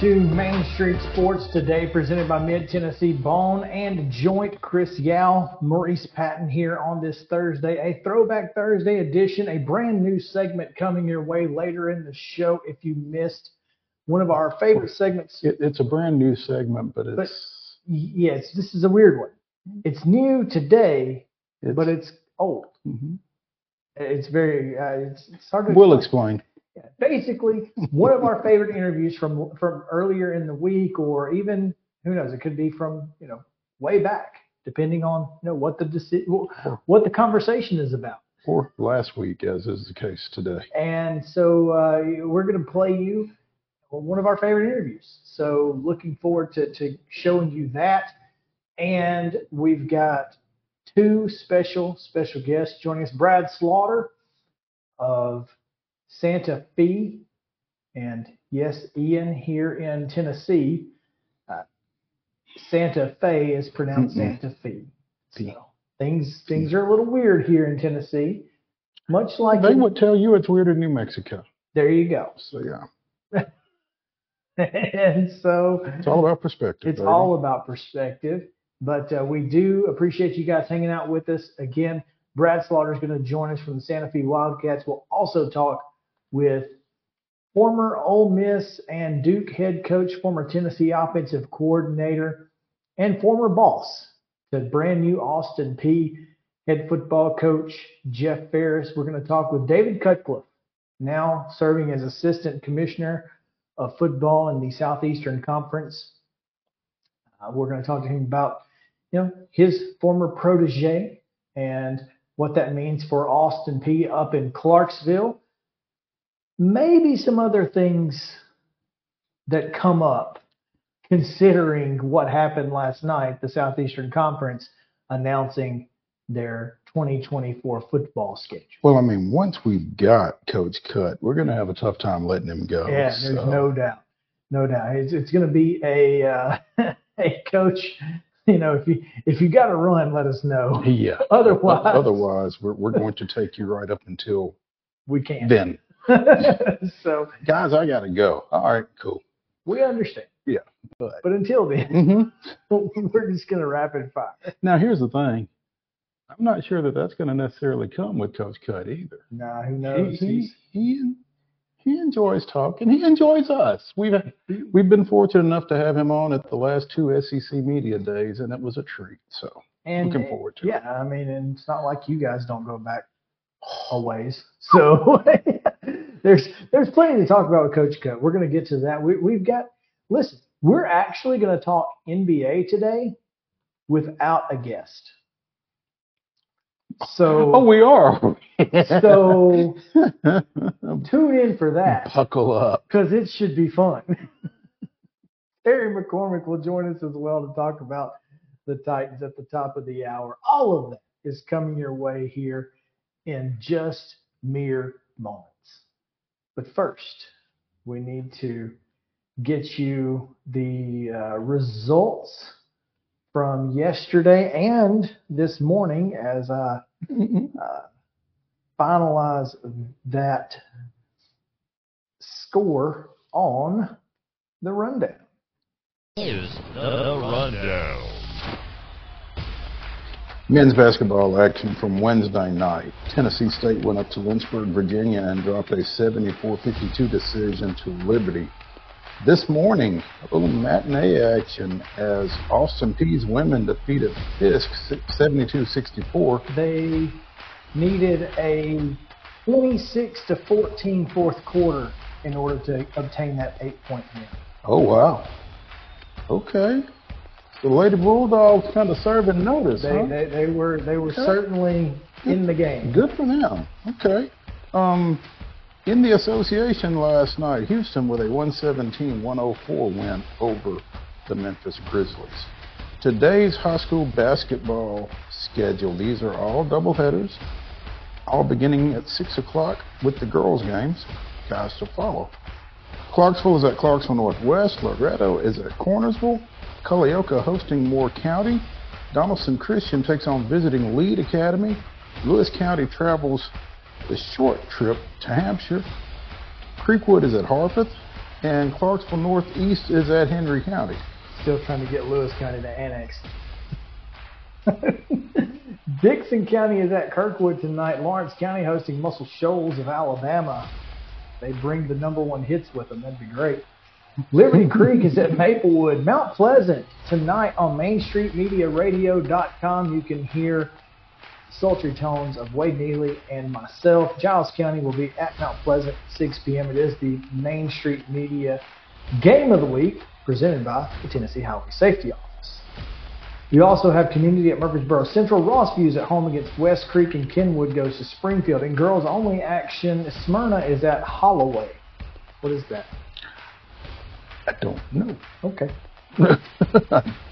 To Main Street Sports today, presented by Mid Tennessee Bone and Joint. Chris Yow, Maurice Patton here on this Thursday, a Throwback Thursday edition, a brand new segment coming your way later in the show. If you missed one of our favorite segments, It, it's a brand new segment, but But- it's, yes, this is a weird one. It's new today, it's but it's old. Mhm. It's very, uh, it's, it's hard to we'll explain. explain. Basically one of our favorite interviews from from earlier in the week or even who knows it could be from you know way back depending on you know what the deci- what the conversation is about. Or last week, as is the case today. and so uh, we're going to play you one of our favorite interviews. So looking forward to, to showing you that. And we've got two special special guests joining us. Brad slaughter of santa fe and yes ian here in tennessee uh, santa fe is pronounced Mm-mm. santa fe so things things are a little weird here in tennessee much like They in- would tell you it's weird in New Mexico. there you go So yeah, and so it's all about perspective. it's baby. all about perspective. But uh, we do appreciate you guys hanging out with us. Again, Brad Slaughter is going to join us from the Santa Fe Wildcats. We'll also talk with former Ole Miss and Duke head coach, former Tennessee offensive coordinator, and former boss to brand new Austin Peay head football coach Jeff Faris. We're going to talk with David Cutcliffe, now serving as assistant commissioner of football in the Southeastern Conference. Uh, we're going to talk to him about, you know, his former protege and what that means for Austin Peay up in Clarksville. Maybe some other things that come up considering what happened last night, the Southeastern Conference announcing their 2024 football schedule. Well, I mean, once we've got Coach Cut, we're going to have a tough time letting him go. Yeah, there's no doubt, no doubt. It's, it's going to be a uh, a coach. You know, if you if you got to run, let us know. Yeah. Otherwise- otherwise, we're we're going to take you right up until We can't. then. so Guys, I got to go. All right, cool. we understand. Yeah, but- but until then, hmm we're just going to rapid fire. Now, here's the thing. I'm not sure that that's going to necessarily come with Coach Cut either. Nah, who knows? he, He's- he, he enjoys talking. He enjoys us. We've we've been fortunate enough to have him on at the last two SEC media days, and it was a treat. So and looking forward to it. yeah, I mean, and it's not like you guys don't go back always. So there's there's plenty to talk about with Coach Cut. We're going to get to that. We, we've got listen. We're actually going to talk NBA today without a guest. So oh, we are. so tune in for that Buckle up. because it should be fun. Terry McCormick will join us as well to talk about the Titans at the top of the hour. All of that is coming your way here in just mere moments. But first, we need to get you the uh, results from yesterday and this morning as I uh, finalize that score on the rundown. Here's the rundown. Men's basketball action from Wednesday night. Tennessee State went up to Lynchburg, Virginia, and dropped a 74-52 decision to Liberty. This morning, a little matinee action as Austin Peay's women defeated Fisk 72-64. They needed a 26 to 14 fourth quarter in order to obtain that eight point win. Oh wow. Okay. The Lady Bulldogs kind of serving notice, They, huh? they, they were they were Okay. certainly in the game. Good for them. Okay. Um, in the association last night, Houston with a 117-104 win over the Memphis Grizzlies. Today's high school basketball schedule, these are all doubleheaders, all beginning at 6 o'clock with the girls' games. Guys to follow. Clarksville is at Clarksville Northwest. Loretto is at Cornersville. Culleoka hosting Moore County. Donaldson Christian takes on visiting Lead Academy. Lewis County travels the short trip to Hampshire. Creekwood is at Harpeth. and Clarksville Northeast is at Henry County. Still trying to get Lewis County to annex. Dickson County is at Kirkwood tonight. Lawrence County hosting Muscle Shoals of Alabama. They bring the number one hits with them. That'd be great. Liberty Creek is at Maplewood. Mount Pleasant tonight on MainStreetMediaRadio.com. You can hear sultry tones of Wade Neely and myself. Giles County will be at Mount Pleasant 6 p.m. It is the Main Street Media Game of the Week presented by the Tennessee Highway Safety Office. We also have community at Murfreesboro Central. Rossview's at home against West Creek, and Kenwood goes to Springfield. And girls only action, Smyrna is at Holloway. What is that? I don't know. Okay.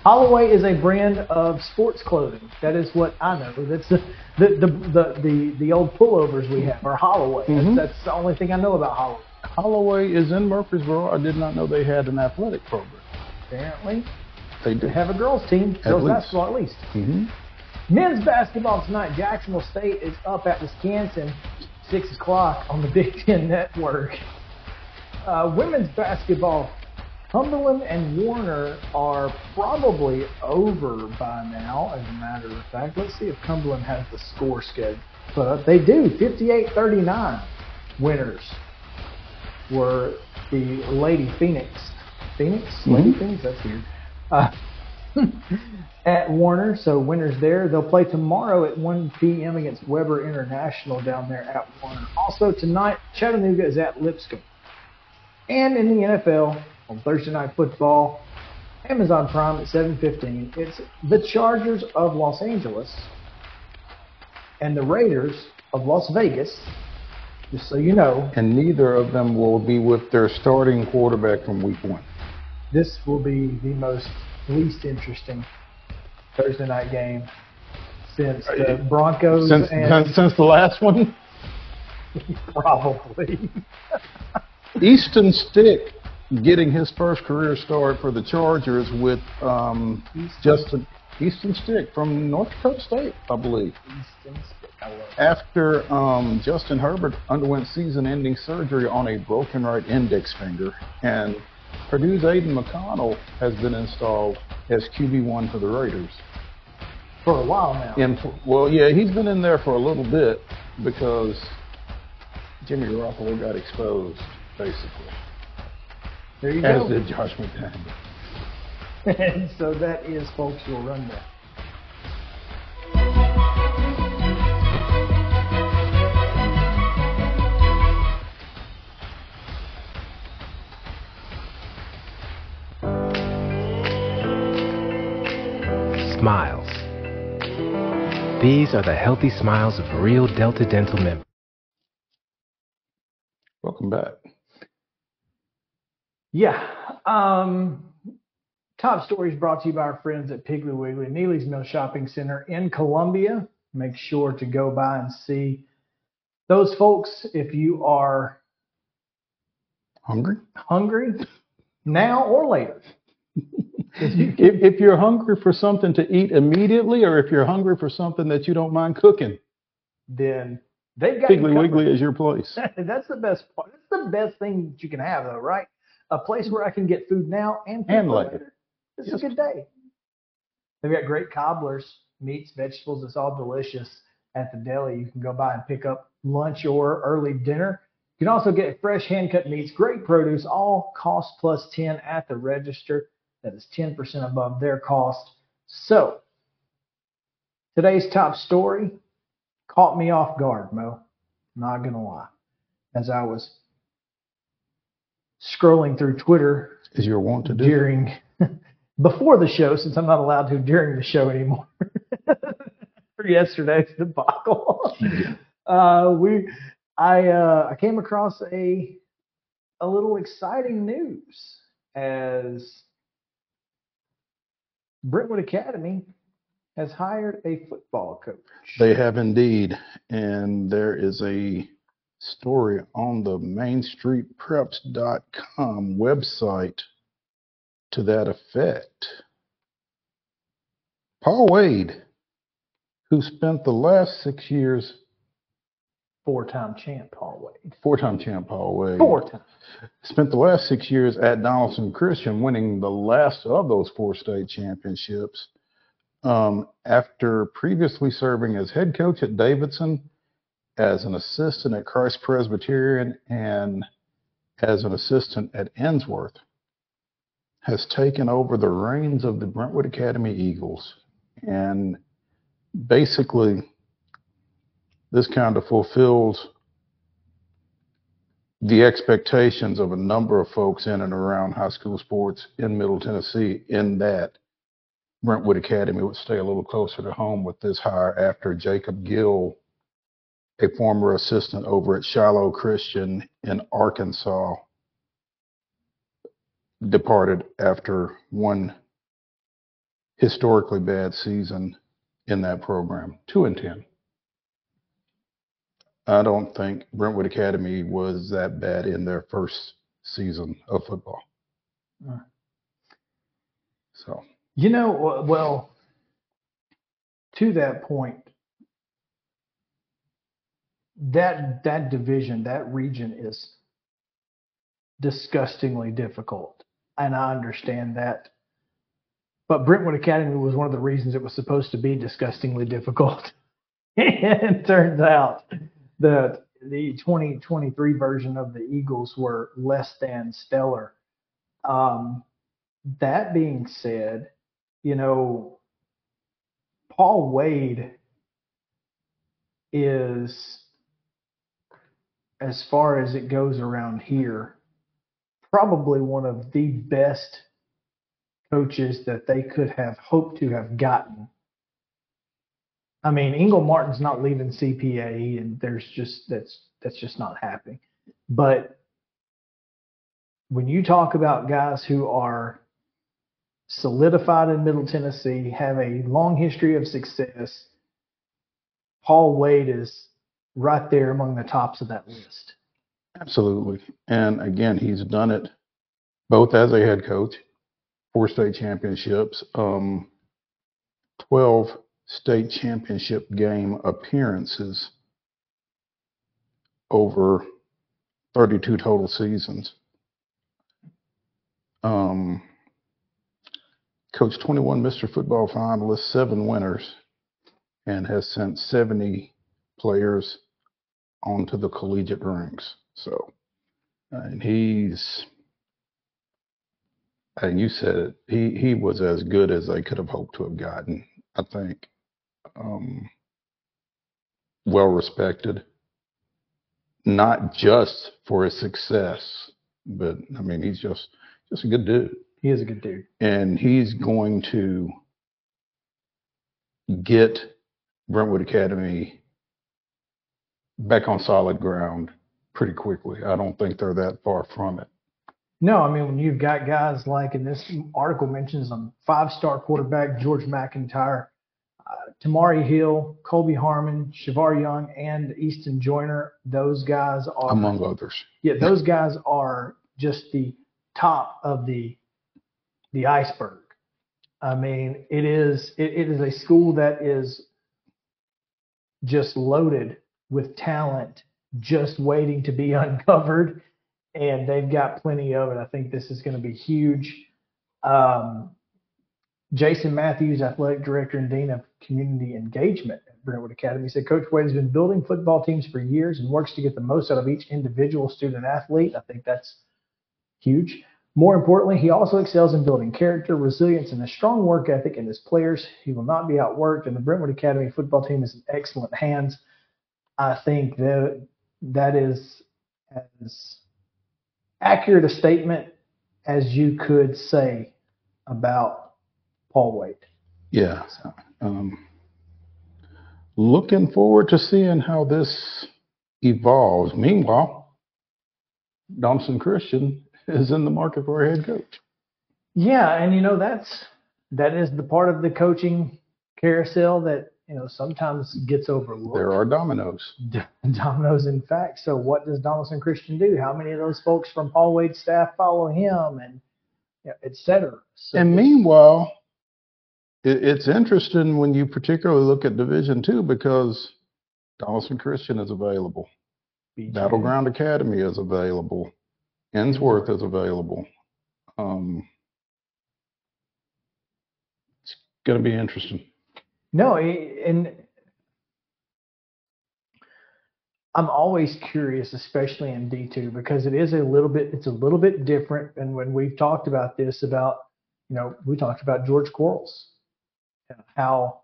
Holloway is a brand of sports clothing. That is what I know. That's the the the the, the, the old pullovers we have are Holloway. Mhm. That's, that's the only thing I know about Holloway. Holloway is in Murfreesboro. I did not know they had an athletic program. Apparently, They do. have a girls team, girls least. basketball at least. hmm Men's basketball tonight. Jacksonville State is up at Wisconsin, six o'clock on the Big Ten Network. Uh, women's basketball. Cumberland and Warner are probably over by now, as a matter of fact. Let's see if Cumberland has the score schedule. But they do. 58-39 winners were the Lady Phoenix. Phoenix? Lady Mhm. Phoenix? That's weird. Uh, at Warner, so winners there. They'll play tomorrow at 1 p.m. against Webber International down there at Warner. Also tonight, Chattanooga is at Lipscomb. And in the NFL, on Thursday Night Football, Amazon Prime at 7:15. It's the Chargers of Los Angeles and the Raiders of Las Vegas. Just so you know, And neither of them will be with their starting quarterback from week one. this will be the most least interesting Thursday night game since the Broncos Since, and since the last one, probably. Easton Stick getting his first career start for the Chargers with um, Justin Easton Stick from North Dakota State, I believe. I love. After um, Justin Herbert underwent season-ending surgery on a broken right index finger, and Purdue's Aidan O'Connell has been installed as QB1 for the Raiders. For a while now. And well, yeah, he's been in there for a little bit because Jimmy Garoppolo got exposed, basically, There you as go. did Josh McDaniel. and so that is, folks, your rundown. Smiles. These are the healthy smiles of real Delta Dental members. Welcome back. Yeah. Um, top stories brought to you by our friends at Piggly Wiggly, Neely's Mill Shopping Center in Columbia. Make sure to go by and see those folks if you are Hungry? hungry now or later. If If, if you're hungry for something to eat immediately, or if you're hungry for something that you don't mind cooking, then they've got Piggly. Wiggly is your place. That's the best part. That's the best thing that you can have, though, right? A place where I can get food now and And later. It's Yes. a good day. They've got great cobblers, meats, vegetables. It's all delicious at the deli. You can go by and pick up lunch or early dinner. You can also get fresh hand cut meats, great produce, all cost plus 10 at the register. That is 10% above their cost. So, today's top story caught me off guard, Mo. Not gonna lie. As I was scrolling through Twitter as you're wont to do? during before the show, since I'm not allowed to during the show anymore. For yesterday's debacle, uh, we I uh, I came across a a little exciting news as Brentwood Academy has hired a football coach. They have indeed. And there is a story on the MainStreetPreps.com website to that effect. Paul Wade, who spent the last six years four-time champ Paul Wade. Four-time champ Paul Wade. Four times. Spent the last six years at Donaldson Christian, winning the last of those four state championships. Um, after previously serving as head coach at Davidson, as an assistant at Christ Presbyterian, and as an assistant at Ensworth, has taken over the reins of the Brentwood Academy Eagles. And basically, this kind of fulfills the expectations of a number of folks in and around high school sports in Middle Tennessee, in that Brentwood Academy would stay a little closer to home with this hire after Jacob Gill, a former assistant over at Shiloh Christian in Arkansas, departed after one historically bad season in that program, two and ten. I don't think Brentwood Academy was that bad in their first season of football. Right. So You know, uh, well, to that point, that that division, that region is disgustingly difficult, and I understand that. But Brentwood Academy was one of the reasons it was supposed to be disgustingly difficult. and it turns out that the 2023 version of the Eagles were less than stellar. Um, that being said, you know, Paul Wade is, as far as it goes around here, probably one of the best coaches that they could have hoped to have gotten. I mean, Ingle Martin's not leaving CPA, and there's just that's that's just not happening. But when you talk about guys who are solidified in Middle Tennessee, have a long history of success. Paul Wade is right there among the tops of that list. Absolutely. And again, he's done it both as a head coach, four state championships, um, 12 state championship game appearances over 32 total seasons. Um, coached 21 Mr. Football finalists, seven winners, and has sent 70 players onto the collegiate ranks. So, and he's, and you said it, he, he was as good as they could have hoped to have gotten, I think. Um, well respected, not just for his success, but I mean, he's just, just a good dude He is a good dude. and he's going to get Brentwood Academy back on solid ground pretty quickly. I don't think they're that far from it. No, I mean when you've got guys like, and this article mentions a five-star quarterback George MacIntyre, uh, Tamari Hill, Colby Harmon, Shavar Young, and Easton Joyner. Those guys are among others. yeah, those guys are just the top of the the iceberg. I mean, it is it, it is a school that is just loaded with talent, just waiting to be uncovered, and they've got plenty of it. I think this is going to be huge. Um, Jason Matthews, athletic director and dean of community engagement at Brentwood Academy, said Coach Wade has been building football teams for years and works to get the most out of each individual student athlete. I think that's huge. More importantly, he also excels in building character, resilience, and a strong work ethic in his players. He will not be outworked, and the Brentwood Academy football team is in excellent hands. I think that that is as accurate a statement as you could say about Paul Wade. Yeah. Um, looking forward to seeing how this evolves. Meanwhile, Donaldson Christian is in the market for a head coach. Yeah, and you know that's that is the part of the coaching carousel that you know sometimes gets overlooked. There are dominoes. dominoes in fact. So what does Donaldson Christian do? How many of those folks from Paul Wade's staff follow him and you know, et cetera? So And meanwhile, it, it's interesting when you particularly look at Division Two because Donaldson Christian is available. Beach Battleground Academy is available. Ensworth is available. Um, it's going to be interesting. No, and I'm always curious, especially in D2, because it is a little bit, it's a little bit different. And when we've talked about this, about, you know, we talked about George Quarles, and how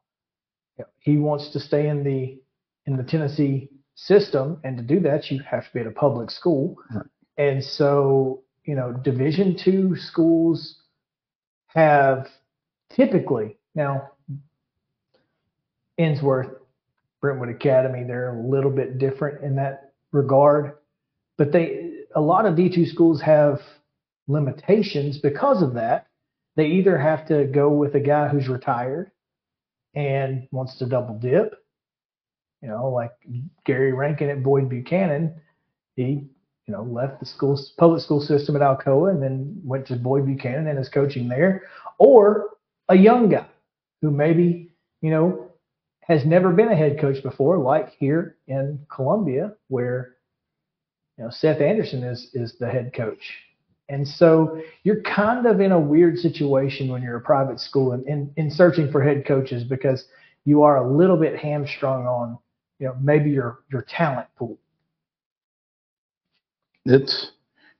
you know, he wants to stay in the in the Tennessee system, and to do that, you have to be at a public school. Right. And so, you know, Division two schools have typically now Ensworth, Brentwood Academy, they're a little bit different in that regard. But they a lot of D2 schools have limitations because of that. They either have to go with a guy who's retired and wants to double dip, you know, like Gary Rankin at Boyd Buchanan. He, you know, left the school public school system at Alcoa and then went to Boyd Buchanan and is coaching there, or a young guy who maybe, you know, has never been a head coach before, like here in Columbia, where you know Seth Anderson is is the head coach. And so you're kind of in a weird situation when you're a private school and in, in searching for head coaches because you are a little bit hamstrung on, you know, maybe your your talent pool. It's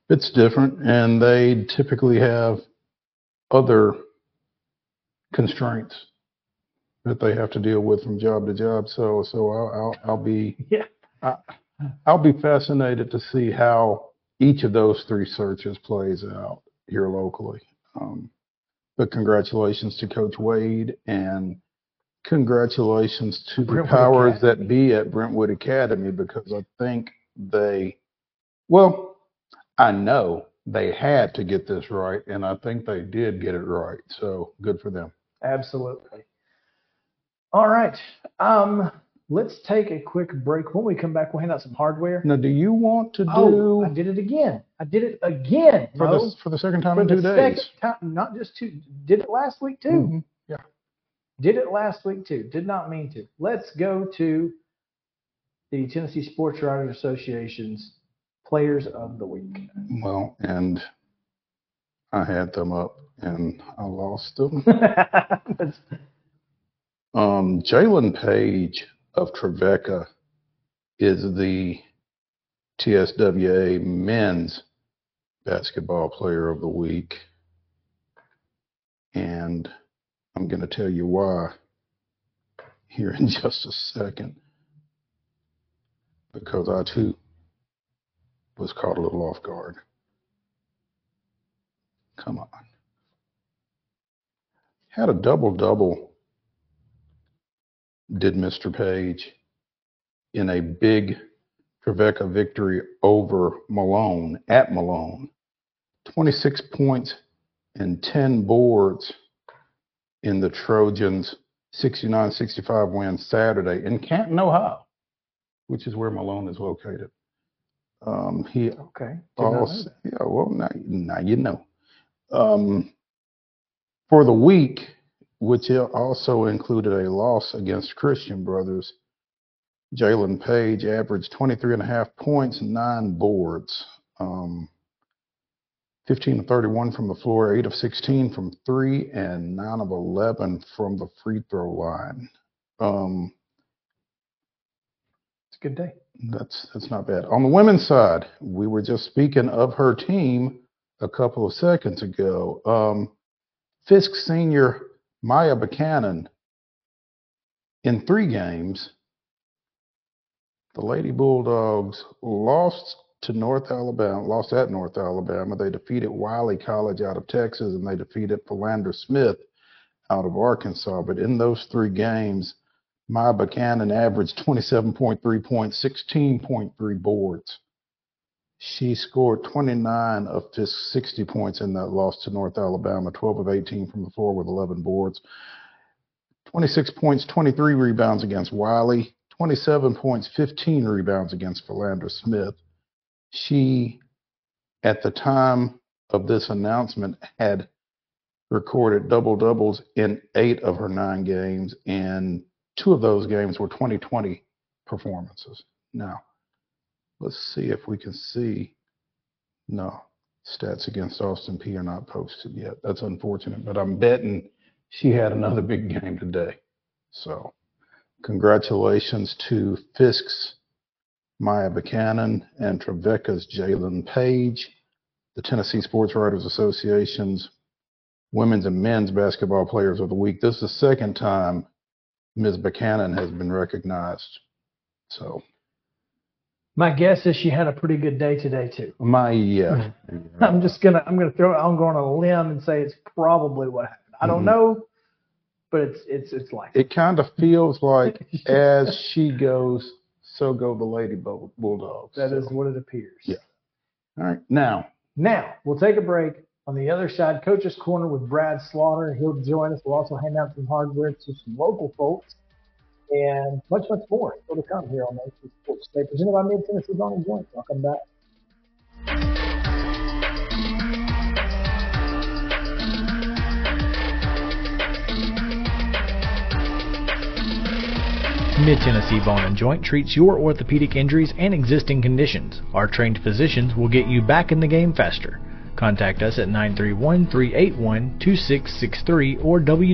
it's different, and they typically have other constraints that they have to deal with from job to job. So so I'll I'll, I'll be Yeah. I, I'll be fascinated to see how each of those three searches plays out here locally. Um, but congratulations to Coach Wade and congratulations to the Brentwood powers Academy. that be at Brentwood Academy because I think they, well, I know they had to get this right, and I think they did get it right. So good for them. Absolutely. All right. Um, let's take a quick break. When we come back, we'll hand out some hardware. Now, do you want to do? Oh, I did it again. I did it again. for the for the second time For in the two second days? time, not just two. Did it last week too. Mhm. Did it last week too. Did not mean to. Let's go to the Tennessee Sports Writers Association's Players of the Week. Well, and I had them up and I lost them. Um, Jalen Page of Trevecca is the TSWA Men's Basketball Player of the Week. And I'm going to tell you why here in just a second. Because I too was caught a little off guard. Come on. Had a double double did Mr. Page in a big Trevecca victory over Malone at Malone. 26 points and 10 boards in the Trojans' 69 65 win Saturday in Canton, Ohio, which is where Malone is located. Um, he okay. Did not know also, yeah, well, now, now you know. Um, for the week, which also included a loss against Christian Brothers, Jalen Page averaged 23 and a half points, nine boards, um, 15 of 31 from the floor, 8 of 16 from three, and 9 of 11 from the free throw line. Um, It's a good day. that's that's not bad. On the women's side, we were just speaking of her team a couple of seconds ago. Um, Fisk senior Maya Buchanan in three games, the Lady Bulldogs lost to North Alabama, lost at North Alabama. They defeated Wiley College out of Texas, and they defeated Philander Smith out of Arkansas. But in those three games, Maya Buchanan averaged 27.3 points, 16.3 boards. She scored 29 of his 60 points in that loss to North Alabama, 12 of 18 from the floor with 11 boards. 26 points, 23 rebounds against Wiley, 27 points, 15 rebounds against Philander Smith. She, at the time of this announcement, had recorded double doubles in eight of her nine games, and two of those games were 2020 performances. Now, let's see if we can see. No, stats against Austin Peay are not posted yet. That's unfortunate, but I'm betting she had another big game today. So, congratulations to Fisk's Maya Buchanan and Trevecca's Jalen Page, the Tennessee Sports Writers Association's Women's and Men's Basketball Players of the Week. This is the second time Ms. Buchanan has been recognized. So, My guess is she had a pretty good day today too. my yeah. I'm just gonna I'm gonna throw I'm going on a limb and say it's probably what happened. I don't Mhm. know, but it's it's it's like It kind of feels like as she goes, so go the Lady Bulldogs. that is So, what it appears. Yeah. All right. Now, Now we'll take a break. On the other side, Coach's Corner with Brad Slaughter. He'll join us. We'll also hand out some hardware to some local folks and much, much more still to come here on Street Sports Today, presented by Mid Tennessee Bone and Joint. Welcome back. Mid Tennessee Bone and Joint treats your orthopedic injuries and existing conditions. Our trained physicians will get you back in the game faster. Contact us at 931 381 2663 or www.mtbj.net.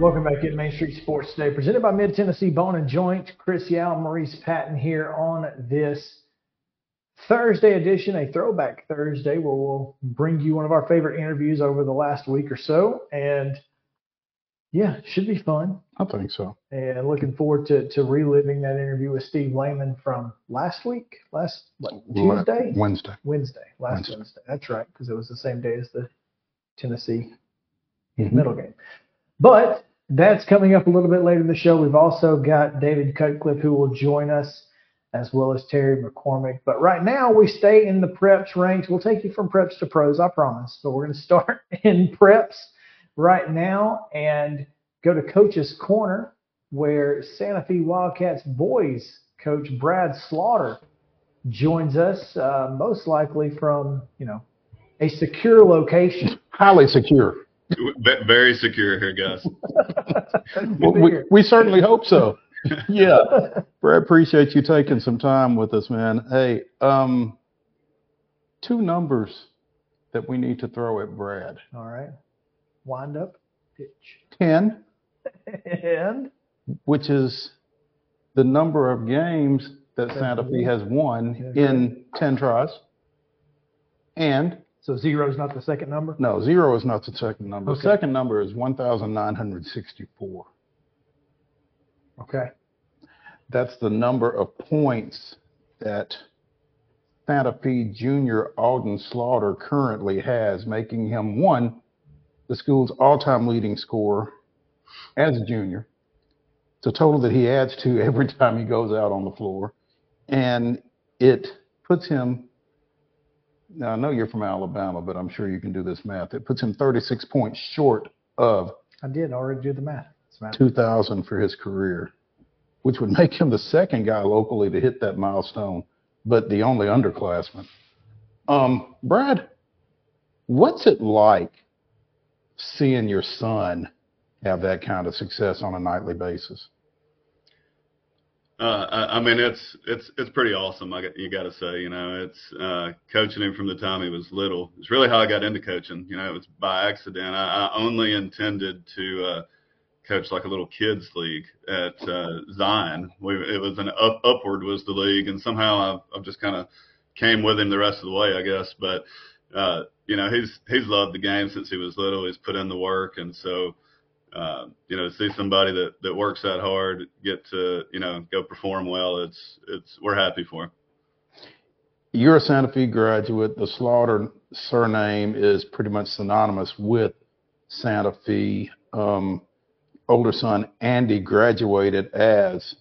Welcome back to Main Street Sports Today, presented by Mid Tennessee Bone and Joint. Chris Yow, Maurice Patton here on this Thursday edition, a throwback Thursday, where we'll bring you one of our favorite interviews over the last week or so. And yeah, should be fun. I think so. And looking forward to, to reliving that interview with Steve Lehman from last week, last what, Tuesday, Wednesday. Wednesday, last Wednesday. Wednesday. That's right, because it was the same day as the Tennessee Mhm. middle game. But that's coming up a little bit later in the show. We've also got David Cutcliffe who will join us, as well as Terry McCormick. But right now we stay in the preps ranks. We'll take you from preps to pros, I promise. But we're going to start in preps right now and go to Coach's Corner, where Santa Fe Wildcats boys coach Brad Slaughter joins us, uh, most likely from you know a secure location. Highly secure. Ve- Very secure here, guys. Well, we, we certainly hope so. yeah. Brad, appreciate you taking some time with us, man. Hey, um, two numbers that we need to throw at Brad. All right. Wind up, pitch. 10, And which is the number of games that Santa Fe has won in 10 tries. And so zero is not the second number? no, zero is not the second number. The Okay. second number is 1,964. Okay. That's the number of points that Santa Fe Junior Alden Slaughter currently has, making him one, the school's all-time leading scorer as a junior. It's a total that he adds to every time he goes out on the floor. And it puts him, now I know you're from Alabama, but I'm sure you can do this math. It puts him 36 points short of I did already do the math. Math. 2,000 for his career, which would make him the second guy locally to hit that milestone, but the only underclassman. Um, Brad, what's it like seeing your son have that kind of success on a nightly basis? Uh, I, I mean, it's it's it's pretty awesome. I got, you got to say, you know, it's uh, coaching him from the time he was little. It's really how I got into coaching. You know, it was by accident. I, I only intended to uh, coach like a little kids league at uh, Zion. We, it was an up, upward was the league, and somehow I've, I've just kind of came with him the rest of the way, I guess. But uh, you know, he's he's loved the game since he was little. He's put in the work, and so uh, you know, to see somebody that, that works that hard get to, you know, go perform well, it's, it's, we're happy for him. You're a Santa Fe graduate. The Slaughter surname is pretty much synonymous with Santa Fe. Um, older son Andy graduated as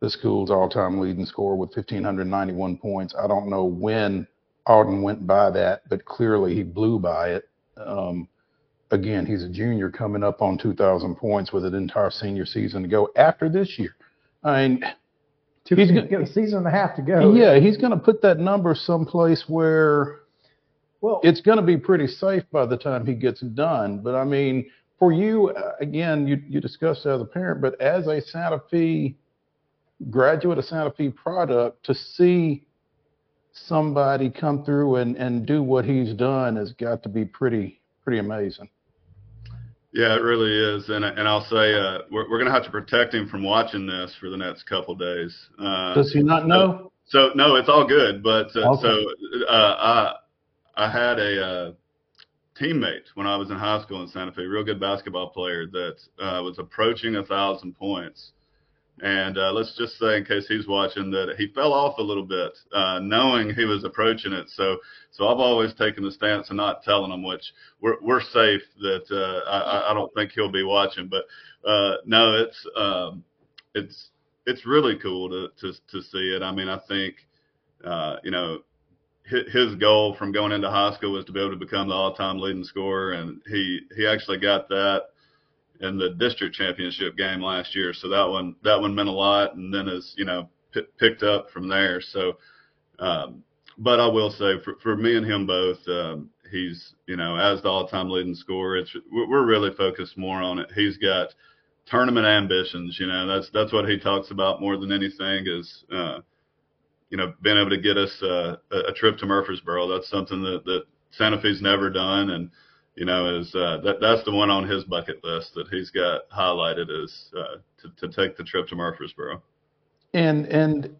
the school's all-time leading scorer with 1,591 points. I don't know when Alden went by that, but clearly he blew by it. Um, again, he's a junior coming up on 2,000 points with an entire senior season to go after this year. I mean, Two, He's gonna- got a season and a half to go. yeah, he's going to put that number someplace where Well, it's going to be pretty safe by the time he gets done. But I mean, for you, uh, again, you, you discussed as a parent, but as a Santa Fe graduate, a Santa Fe product, to see somebody come through and, and do what he's done has got to be pretty, pretty amazing. Yeah, it really is. And, and I'll say, uh, we're, we're going to have to protect him from watching this for the next couple days. Uh, Does he not know? So no, it's all good. But uh, Okay. so uh, I I had a uh, teammate when I was in high school in Santa Fe, real good basketball player that uh, was approaching a thousand points. And uh, let's just say, in case he's watching, that he fell off a little bit, uh, knowing he was approaching it. So, so I've always taken the stance of not telling him, which we're we're safe. That uh, I, I don't think he'll be watching, but uh, no, it's um, it's it's really cool to to to see it. I mean, I think uh, you know his, goal from going into high school was to be able to become the all-time leading scorer, and he he actually got that in the district championship game last year. So that one that one meant a lot, and then is you know p- picked up from there. So, um, but I will say for for me and him both, um, he's you know as the all-time leading scorer, it's we're really focused more on it. He's got tournament ambitions. You know that's that's what he talks about more than anything is. Uh, you know, being able to get us uh, a, a trip to Murfreesboro, that's something that, that Santa Fe's never done, and you know, is uh, that that's the one on his bucket list that he's got highlighted is uh, to to take the trip to Murfreesboro. And and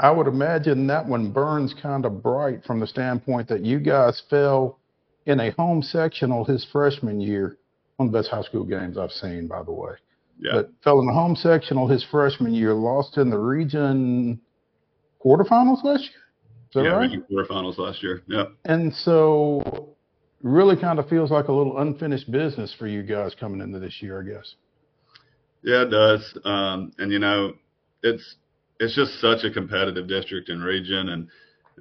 I would imagine that one burns kind of bright from the standpoint that you guys fell in a home sectional his freshman year. One of the best high school games I've seen, by the way. Yeah, But fell in the home sectional his freshman year, lost in the region quarterfinals last year. Yeah, right? region quarterfinals last year. Yeah, And so really kind of feels like a little unfinished business for you guys coming into this year, I guess. yeah, it does. Um, and you know, it's it's just such a competitive district and region, and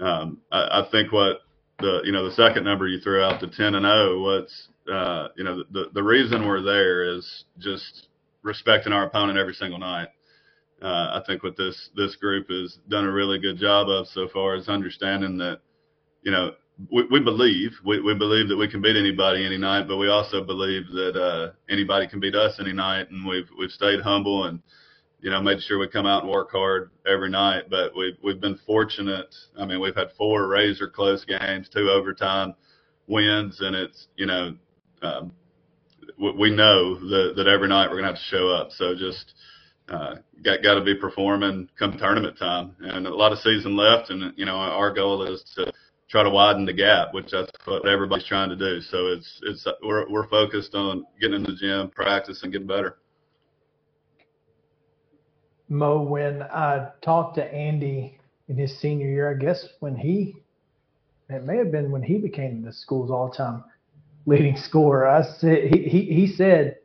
um, I, I think what the you know the second number you threw out, the ten and zero, what's uh, you know the the reason we're there is just respecting our opponent every single night. Uh, I think what this this group has done a really good job of so far is understanding that you know we, we believe we, we believe that we can beat anybody any night, but we also believe that uh, anybody can beat us any night, and we've we've stayed humble and you know made sure we come out and work hard every night. But we've we've been fortunate. I mean, we've had four razor close games, two overtime wins, and it's you know um, we, we know that that every night we're gonna have to show up. So just uh, got got to be performing come tournament time, and a lot of season left, and you know our goal is to try to widen the gap, which that's what everybody's trying to do. So it's it's we're we're focused on getting in the gym, practice, and getting better. Mo, when I talked to Andy in his senior year, I guess when he, it may have been when he became the school's all-time leading scorer. I said he he, he said,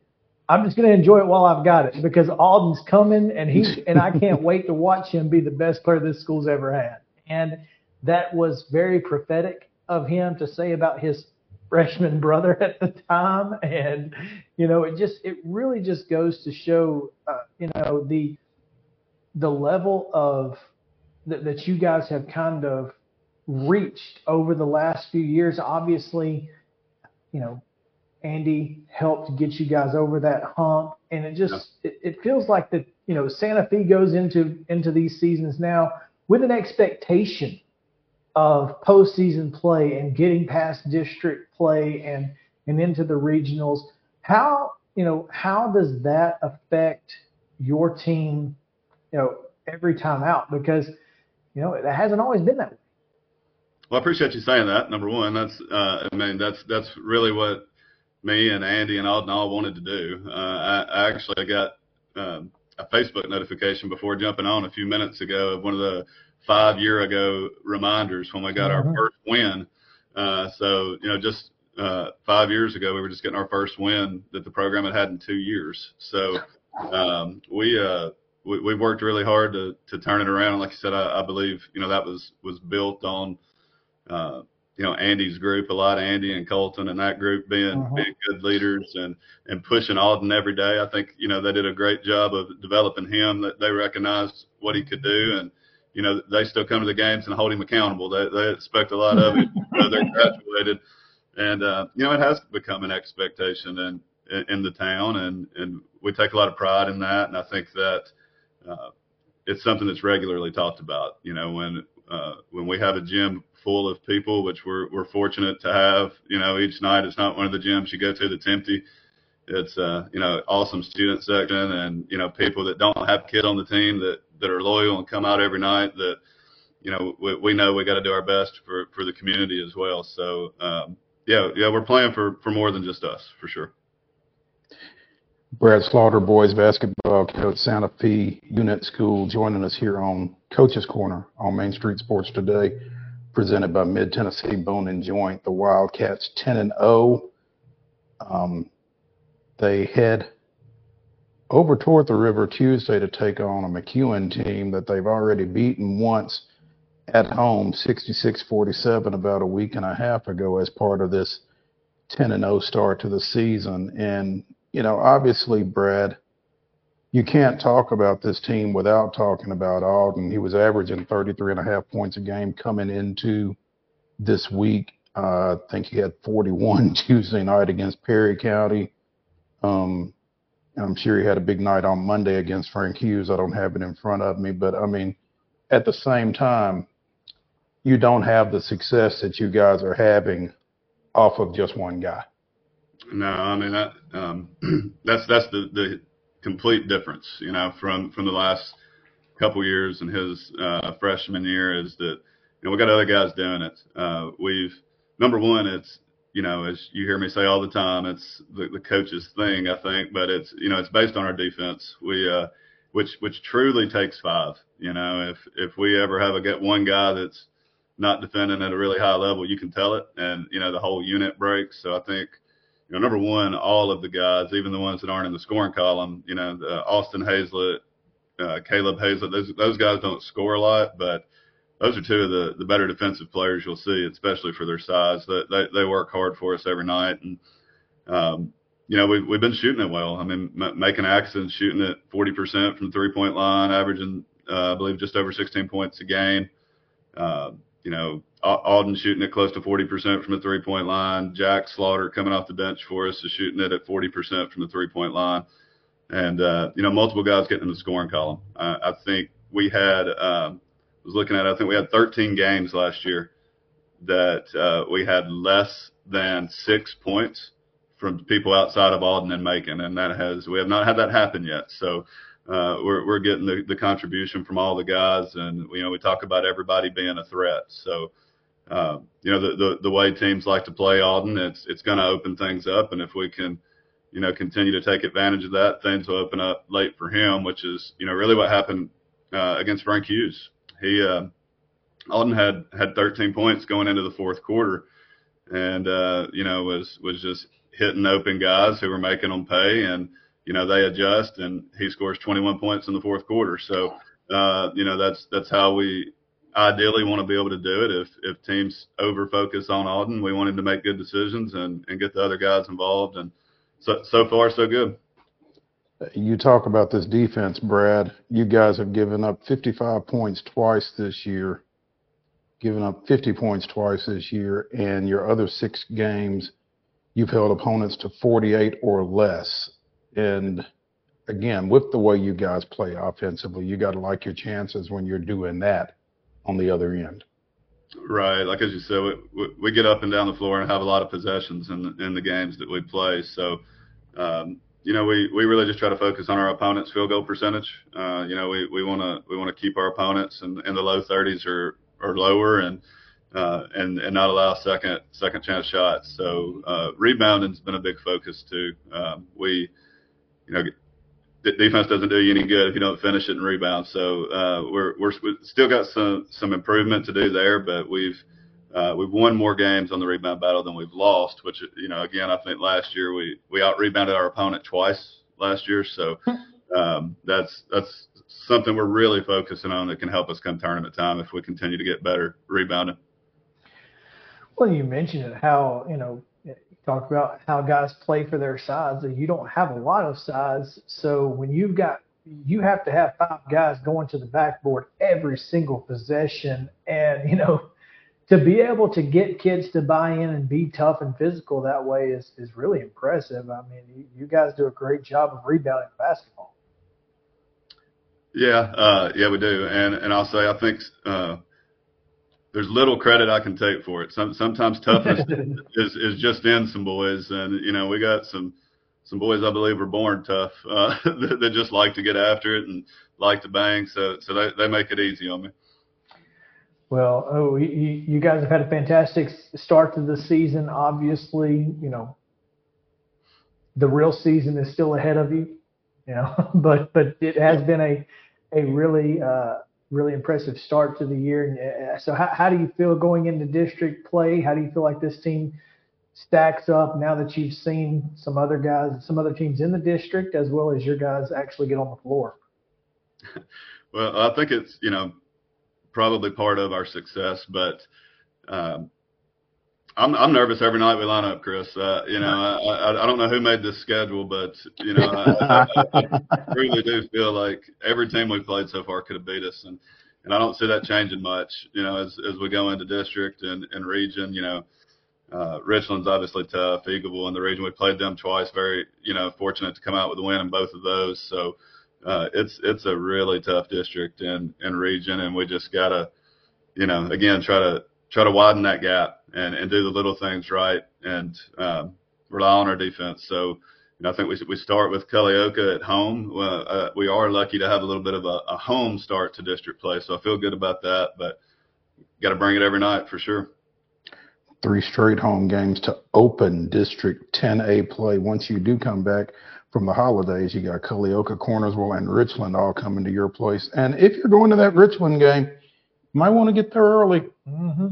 "I'm just going to enjoy it while I've got it because Alden's coming, and he and I can't wait to watch him be the best player this school's ever had." And that was very prophetic of him to say about his freshman brother at the time. And you know it just it really just goes to show uh, you know the the level of that, that you guys have kind of reached over the last few years. Obviously you know andy helped get you guys over that hump. And it just it, it feels like that you know santa fe goes into into these seasons now with an expectation of postseason play and getting past district play and and into the regionals. How you know how does that affect your team? You know every time out because you know it hasn't always been that way. Well, I appreciate you saying that. Number one, that's uh, I mean that's that's really what me and Andy and Alden all wanted to do. Uh, I, I actually got um, a Facebook notification before jumping on a few minutes ago of one of the five year ago reminders when we got mm-hmm. our first win. Uh, so, you know, just uh, five years ago, we were just getting our first win that the program had had in two years. So um, we, uh, we we worked really hard to to turn it around. And like I said, I, I believe you know that was was built on uh, you know Andy's group, a lot of Andy and Colton and that group being uh-huh. being good leaders and and pushing Alden every day. I think you know they did a great job of developing him. That they recognized what he could do and you know, they still come to the games and hold him accountable. They they expect a lot of him. they're graduated, and uh, you know, it has become an expectation in, in in the town, and and we take a lot of pride in that. And I think that uh, it's something that's regularly talked about. You know, when uh, when we have a gym full of people, which we're we're fortunate to have. You know, each night it's not one of the gyms you go to that's empty it's uh you know awesome student section and you know people that don't have kids on the team that that are loyal and come out every night that you know we, we know we got to do our best for for the community as well so um yeah yeah we're playing for for more than just us for sure Brad Slaughter, boys basketball coach, Santa Fe Unit School, joining us here on Coach's Corner on Main Street Sports today, presented by Mid Tennessee Bone and Joint. The Wildcats 10 and 0. Um, they head over toward the river Tuesday to take on a McEwen team that they've already beaten once at home, 66-47, about a week and a half ago as part of this 10 and 0 start to the season. And you know, obviously, Brad, you can't talk about this team without talking about Alden. He was averaging 33 and a half points a game coming into this week. Uh, I think he had 41 Tuesday night against Perry County. Um, I'm sure he had a big night on Monday against Frank Hughes. I don't have it in front of me, but I mean, at the same time, you don't have the success that you guys are having off of just one guy. No, I mean that um, that's that's the the complete difference, you know, from from the last couple years and his uh, freshman year is that you know we got other guys doing it. Uh, we've number one, it's you know, as you hear me say all the time, it's the, the coach's thing, I think, but it's, you know, it's based on our defense. We, uh, which, which truly takes five. You know, if, if we ever have a get one guy that's not defending at a really high level, you can tell it and, you know, the whole unit breaks. So I think, you know, number one, all of the guys, even the ones that aren't in the scoring column, you know, the Austin Hazlett, uh, Caleb Hazlett, those, those guys don't score a lot, but, those are two of the, the better defensive players you'll see, especially for their size. They, they, they work hard for us every night. And, um, you know, we've, we've been shooting it well. I mean, m- making accents, shooting at 40% from three point line, averaging, uh, I believe, just over 16 points a game. Uh, you know, Alden shooting it close to 40% from the three point line. Jack Slaughter coming off the bench for us is shooting it at 40% from the three point line. And, uh, you know, multiple guys getting in the scoring column. I think we had, um, was looking at, I think we had 13 games last year that uh, we had less than six points from people outside of Alden and Macon, and that has we have not had that happen yet. So uh, we're we're getting the, the contribution from all the guys, and you know we talk about everybody being a threat. So uh, you know the, the the way teams like to play Alden, it's it's going to open things up, and if we can you know continue to take advantage of that, things will open up late for him, which is you know really what happened uh, against Frank Hughes. He uh, Alden had had 13 points going into the fourth quarter, and uh, you know was was just hitting open guys who were making them pay, and you know they adjust, and he scores 21 points in the fourth quarter. So uh, you know that's that's how we ideally want to be able to do it. If if teams over focus on Alden, we want him to make good decisions and and get the other guys involved, and so so far so good. You talk about this defense, Brad. You guys have given up 55 points twice this year, given up 50 points twice this year, and your other six games, you've held opponents to 48 or less. And again, with the way you guys play offensively, you got to like your chances when you're doing that on the other end. Right, like as you said, we, we get up and down the floor and have a lot of possessions in the, in the games that we play. So, um, you know, we, we really just try to focus on our opponent's field goal percentage. Uh, you know, we, we want to we want to keep our opponents in, in the low 30s or, or lower, and uh, and and not allow second second chance shots. So uh, rebounding's been a big focus too. Um, we, you know, defense doesn't do you any good if you don't finish it and rebound. So uh, we're we're still got some some improvement to do there, but we've uh, we've won more games on the rebound battle than we've lost. Which you know, again, I think last year we we out rebounded our opponent twice last year. So um, that's that's something we're really focusing on that can help us come tournament time if we continue to get better rebounding. Well, you mentioned it, how you know you talked about how guys play for their size. You don't have a lot of size, so when you've got you have to have five guys going to the backboard every single possession, and you know to be able to get kids to buy in and be tough and physical that way is is really impressive. I mean, you, you guys do a great job of rebounding basketball. Yeah, uh, yeah, we do, and and I'll say I think uh, there's little credit I can take for it. Some, sometimes toughness is is just in some boys, and you know we got some some boys I believe are born tough uh, that, that just like to get after it and like to bang, so so they they make it easy on me. Well, oh, you, guys have had a fantastic start to the season. Obviously, you know the real season is still ahead of you, you know, but but it has been a a really uh, really impressive start to the year. And so, how, how do you feel going into district play? How do you feel like this team stacks up now that you've seen some other guys, some other teams in the district, as well as your guys actually get on the floor? Well, I think it's you know probably part of our success, but um, I'm I'm nervous every night we line up, Chris. Uh, you know, I, I don't know who made this schedule, but you know, I, I, I really do feel like every team we've played so far could have beat us, and and I don't see that changing much. You know, as as we go into district and, and region, you know, uh, Richland's obviously tough. Eagleville in the region, we played them twice. Very, you know, fortunate to come out with a win in both of those. So uh, it's it's a really tough district and and region, and we just gotta, you know, again try to try to widen that gap and and do the little things right and um, rely on our defense. So. I think we we start with Culleoka at home. Uh, we are lucky to have a little bit of a, a home start to district play, so I feel good about that. But got to bring it every night for sure. Three straight home games to open District 10A play. Once you do come back from the holidays, you got Culleoka, Cornersville, and Richland all coming to your place. And if you're going to that Richland game, you might want to get there early Mm-hmm.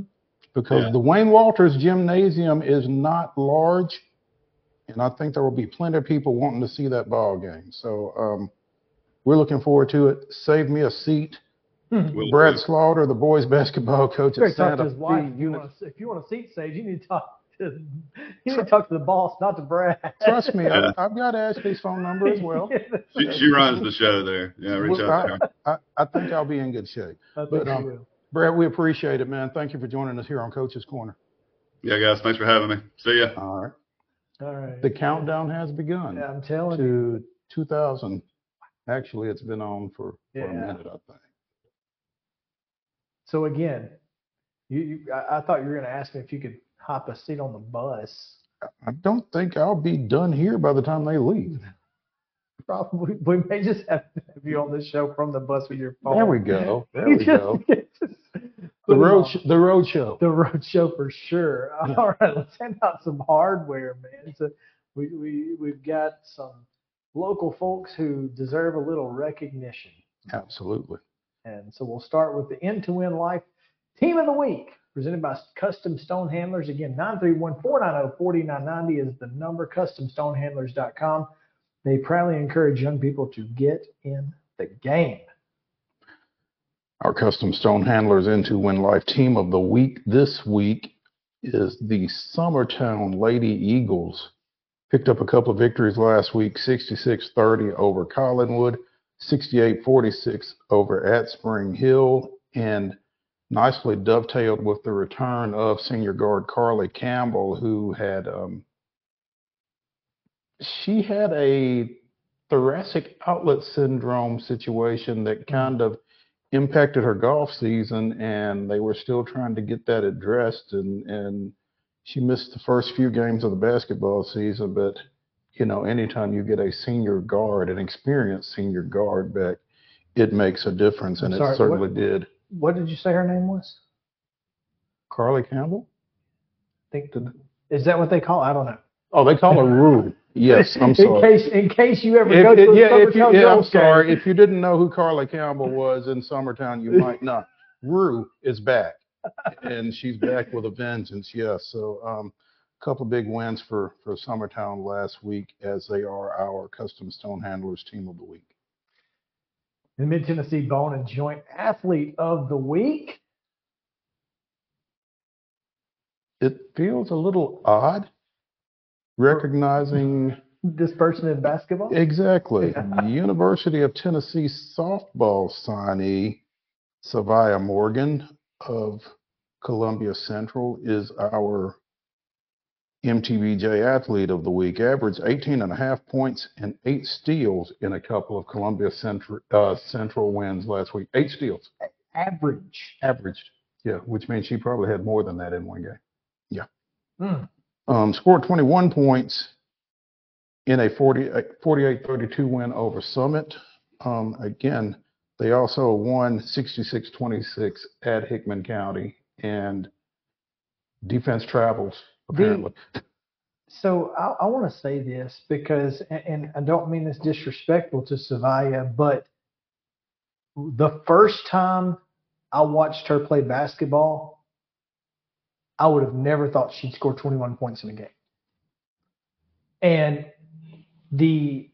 because Yeah. the Wayne Walters Gymnasium is not large, and I think there will be plenty of people wanting to see that ball game. So um, we're looking forward to it. Save me a seat. We'll- Brad Slaughter, the boys basketball coach at better Santa. Fe If you, want a, if you want a seat stage, you need to talk to you need to talk to the boss, not to Brad. Trust me, Yeah. I, I've got Ashley's phone number as well. She, she runs the show there. Yeah, reach Well, out to her. I, I, I think I'll be in good shape. But, you um, will. Brad, we appreciate it, man. Thank you for joining us here on Coach's Corner. Yeah, guys, thanks for having me. See ya. All right. All right. The countdown has begun Yeah, I'm telling you. to 2000. Actually, it's been on for, for a minute, I think. So again, you, you I, I thought you were going to ask me if you could hop a seat on the bus. I don't think I'll be done here by the time they leave. Probably we may just have you on the show from the bus with your phone. There we go. There we go. The road, sh- the road show. the road show for sure. All right, let's hand out some hardware, man. So we we we've got some local folks who deserve a little recognition, Absolutely. and so we'll start with the End to Win Life Team of the Week, presented by Custom Stone Handlers. Again, 931-490-4990 is the number. CustomStonehandlers.com. They proudly encourage young people to get in the game. Our custom stone handlers into Win Life team of the week this week is the Summertown Lady Eagles. Picked up a couple of victories last week 66 30 over Collinwood, 68 46 over at Spring Hill, and nicely dovetailed with the return of senior guard Carly Campbell, who had um, she had a thoracic outlet syndrome situation that kind of impacted her golf season and they were still trying to get that addressed and and she missed the first few games of the basketball season but you know anytime you get a senior guard an experienced senior guard back it makes a difference and I'm it sorry, what- certainly did What did you say her name was? carly campbell think is that what they call? I don't know. oh they call her rue yes i'm sorry. in case in case you ever If- go to a yeah, if you, yeah, I'm sorry. If you didn't know who Carly Campbell was in Summertown, you might not. Rue is back, and she's back with a vengeance. Yes. So, um, a couple of big wins for for Summertown last week, as they are our custom stone handlers team of the week. The Mid Tennessee Bone and Joint Athlete of the Week. It feels a little odd recognizing This person in basketball. Exactly. University of Tennessee softball signee Savia Morgan of Columbia Central is our MTBJ athlete of the week. Averaged 18 and a half points and eight steals in a couple of Columbia Central, uh, Central wins last week. Eight steals, Average. averaged. Yeah, which means she probably had more than that in one game. Hmm. Um, scored 21 points in a 40, 48-32 win over Summit. Um, again, they also won 66-26 at Hickman County and defense travels apparently. So I, I want to say this because, and, and I don't mean this disrespectful to Savaya, but the first time I watched her play basketball, I would have never thought she'd score 21 points in a game. And the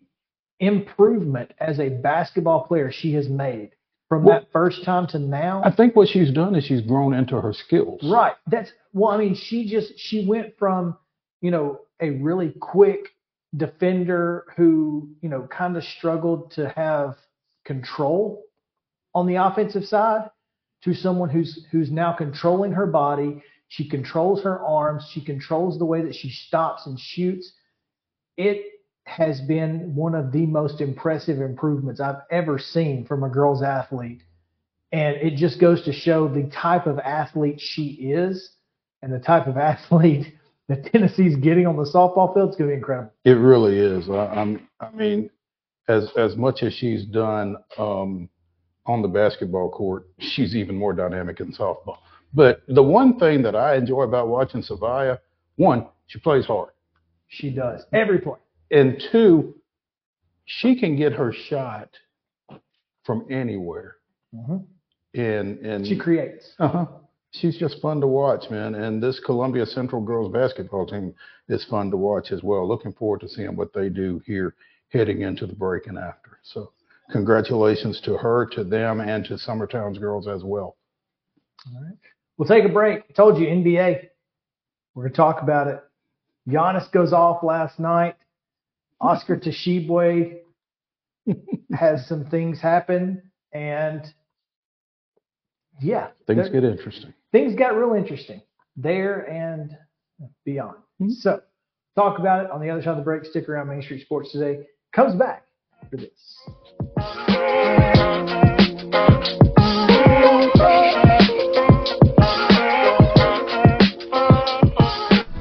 improvement as a basketball player she has made from Well- that first time to now. I think what she's done is she's grown into her skills. Right. That's well, I mean, she just she went from, you know, a really quick defender who, you know, kind of struggled to have control on the offensive side to someone who's who's now controlling her body. She controls her arms, she controls the way that she stops and shoots. It has been one of the most impressive improvements I've ever seen from a girls athlete. And it just goes to show the type of athlete she is and the type of athlete that Tennessee's getting on the softball field is going to be incredible. It really is. I, I'm. I mean, as as much as she's done um, on the basketball court, she's even more dynamic in softball. But the one thing that I enjoy about watching Savia, one, she plays hard, She does every play. And two, she can get her shot from anywhere. Mhm. And and She creates. uh-huh. She's just fun to watch, man. And this Columbia Central girls basketball team is fun to watch as well. Looking forward to seeing what they do here heading into the break and after. So, congratulations to her, to them, and to Summertown's girls as well. All right. We'll take a break. I told you NBA. We're going to talk about it. Giannis goes off last night. Oscar Tshiebwe has some things happen, and yeah, Things get interesting. things got real interesting there and beyond. Mhm. So, talk about it on the other side of the break. Stick around. Main Street Sports today comes back after this.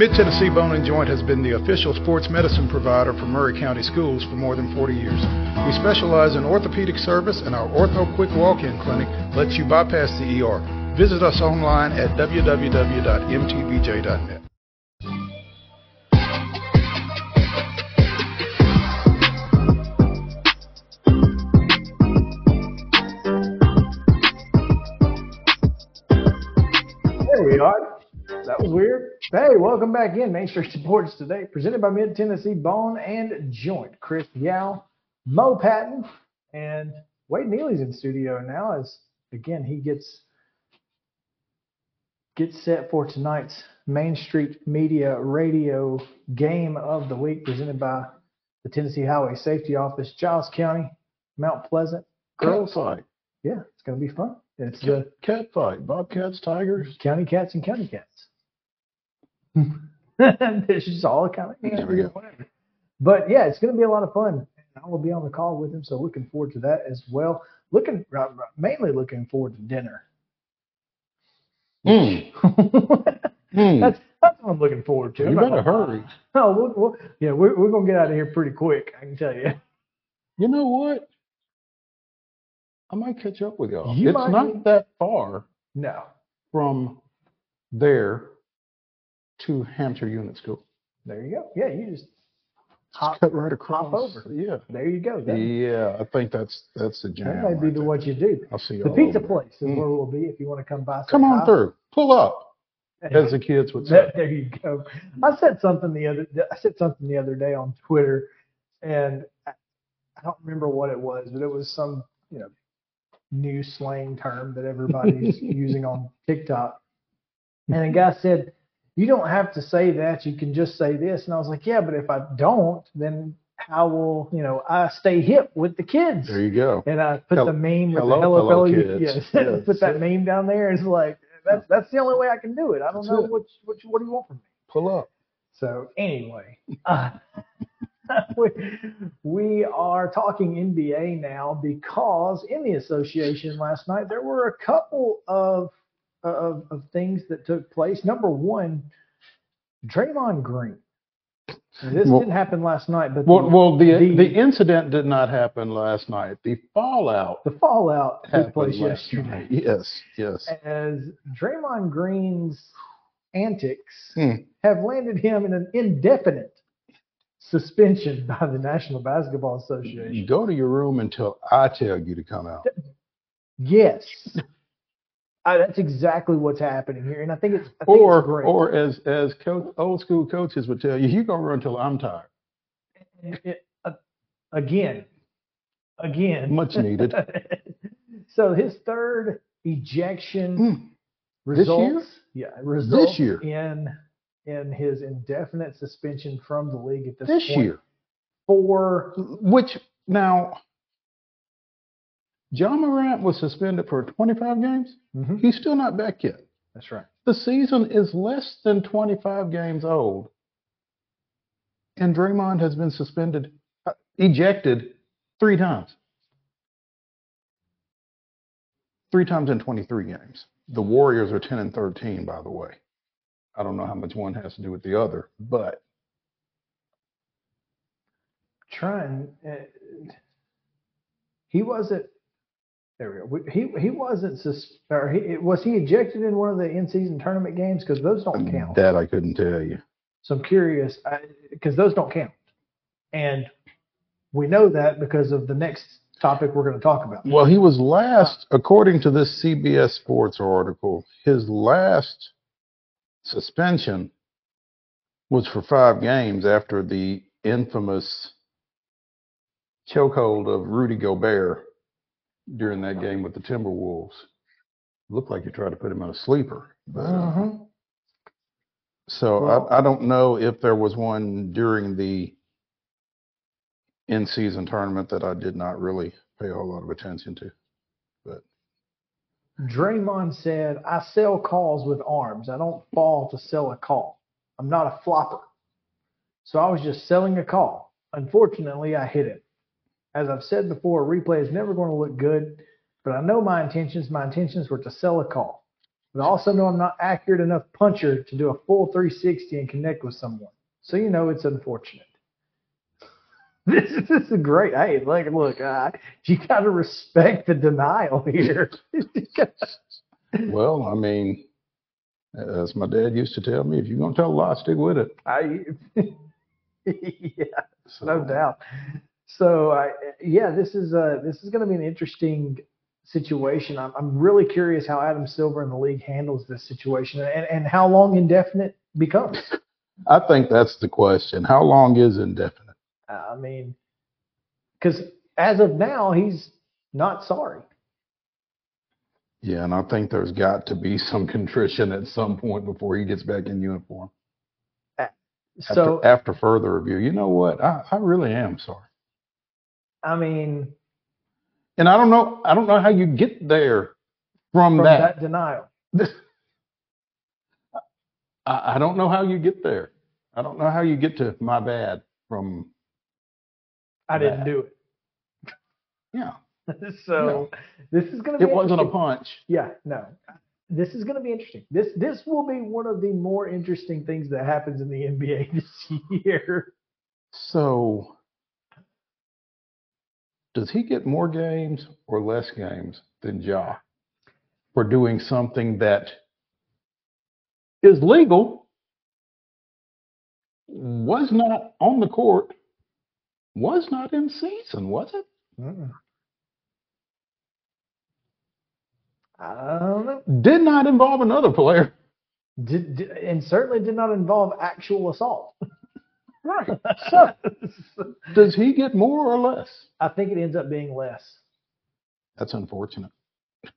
Mid Tennessee Bone and Joint has been the official sports medicine provider for Maury County Schools for more than 40 years. We specialize in orthopedic service, and our Ortho Quick Walk In Clinic lets you bypass the ER. Visit us online at www.mtbj.net. There we are. That was weird. Hey, welcome back in Main Street Sports today, presented by Mid Tennessee Bone and Joint. Chris Yow, Mo Patton, and Wade Neely's in studio now. As again, he gets gets set for tonight's Main Street Media Radio Game of the Week, presented by the Tennessee Highway Safety Office, Giles County, Mount Pleasant. Cat Girls, fight. yeah, it's going to be fun. It's the Cat fight. Bobcats, Tigers. county cats and county cats. it's just all kind of we go. whatever. But yeah, it's going to be a lot of fun. I will be on the call with him, so looking forward to that as well. Looking uh, mainly looking forward to dinner. Mm. Mm. that's that's what I'm looking forward to. You I'm not better gonna hurry. Oh, we'll, we'll, yeah, we're, we're gonna get out of here pretty quick. I can tell you. You know what? I might catch up with y'all. You it's might not be- that far No, from there to Hampshire Unit School. there you go. Yeah, you just hop. cut right across. over. Yeah. There you go. That, Yeah, I think that's that's the jam. that may be right the there. what you do. I'll see you. The pizza place is where mm. we'll be if you want to come by. Come on through. Pull up, as the kids would say. There you go. I said something the other. I said something the other day on Twitter, and I, I don't remember what it was, but it was some you know new slang term that everybody's using on TikTok. And a guy said, "You don't have to say that. You can just say this." And I was like, "Yeah, but if I don't, then how will, you know, I stay hip with the kids. There you go. and I put Hel- the meme with hello, the hello, fellow fellow kids. Yes. Yes. put that meme down there. It's like that's that's the only way I can do it. I don't That's know it. what what what do you want from me. Pull up. So anyway, uh, we, we are talking NBA now because in the association last night there were a couple of of, of things that took place. Number one, Draymond Green. This Well- didn't happen last night, but Well, the, well, the, the- the incident did not happen last night. The fallout the fallout took place yesterday. night. Yes, yes. as Draymond Green's antics Hmm. have landed him in an indefinite suspension by the National Basketball Association. Go to your room until I tell you to come out. Yes. I, that's exactly what's happening here, and I think it's I think Or, it's or as as coach, old school coaches would tell you, you gonna run until I'm tired. It- it- uh, again, again, Much needed. so his third ejection Hmm. This year? results, yeah, results this year? in in his indefinite suspension from the league at this, This point year, for which now, Ja Morant was suspended for 25 games. Mhm. He's still not back yet. that's right. The season is less than 25 games old, and Draymond has been suspended, uh, ejected three times. Three times in 23 games. The Warriors are 10 and 13, by the way. I don't know how much one has to do with the other, but Trying, uh, he wasn't. There we go. He he wasn't sus- or he was he ejected in one of the in season tournament games because those don't mm, count. that I couldn't tell you. So I'm curious because those don't count, and we know that because of the next topic we're going to talk about. Well, he was last, according to this CBS Sports article, his last suspension was for five games after the infamous chokehold of Rudy Gobert during that game with the Timberwolves. Looked like you tried to put him in a sleeper. But, uh, Mhm. so Well- I, I don't know if there was one during the in-season tournament that I did not really pay a whole lot of attention to. But Draymond said, "I sell calls with arms. I don't fall to sell a call. I'm not a flopper. So I was just selling a call. Unfortunately, I hit it. As I've said before, a replay is never going to look good, but I know my intentions. My intentions were to sell a call. But I also know I'm not accurate enough puncher to do a full 360 and connect with someone. So you know it's unfortunate. This is, this is great. Hey, look, look, uh, you got to respect the denial here. Well, I mean, as my dad used to tell me, if you're going to tell a lie, stick with it. I, yeah, So, no doubt. So, I, yeah, this is uh this is going to be an interesting situation. I'm, I'm really curious how Adam Silver and the league handles this situation and, and how long indefinite becomes. I think that's the question. How long is indefinite? I mean, because as of now, he's not sorry. Yeah, and I think there's got to be some contrition at some point before he gets back in uniform. After, So, after further review, you know what? I, I really am sorry. I mean, And I don't know. I don't know how you get there from, from that. that denial, I, I don't know how you get there. I don't know how you get to my bad from I didn't do it. yeah. so, this is going to be It wasn't a punch. Yeah, no. This is going to be interesting. This this will be one of the more interesting things that happens in the NBA this year. So, does he get more games or less games than Ja for doing something that is legal, was not on the court, was not in season, was it? I don't know. Did not involve another player. Did, did, and certainly did not involve actual assault. Right. So, does he get more or less? I think it ends up being less. That's unfortunate,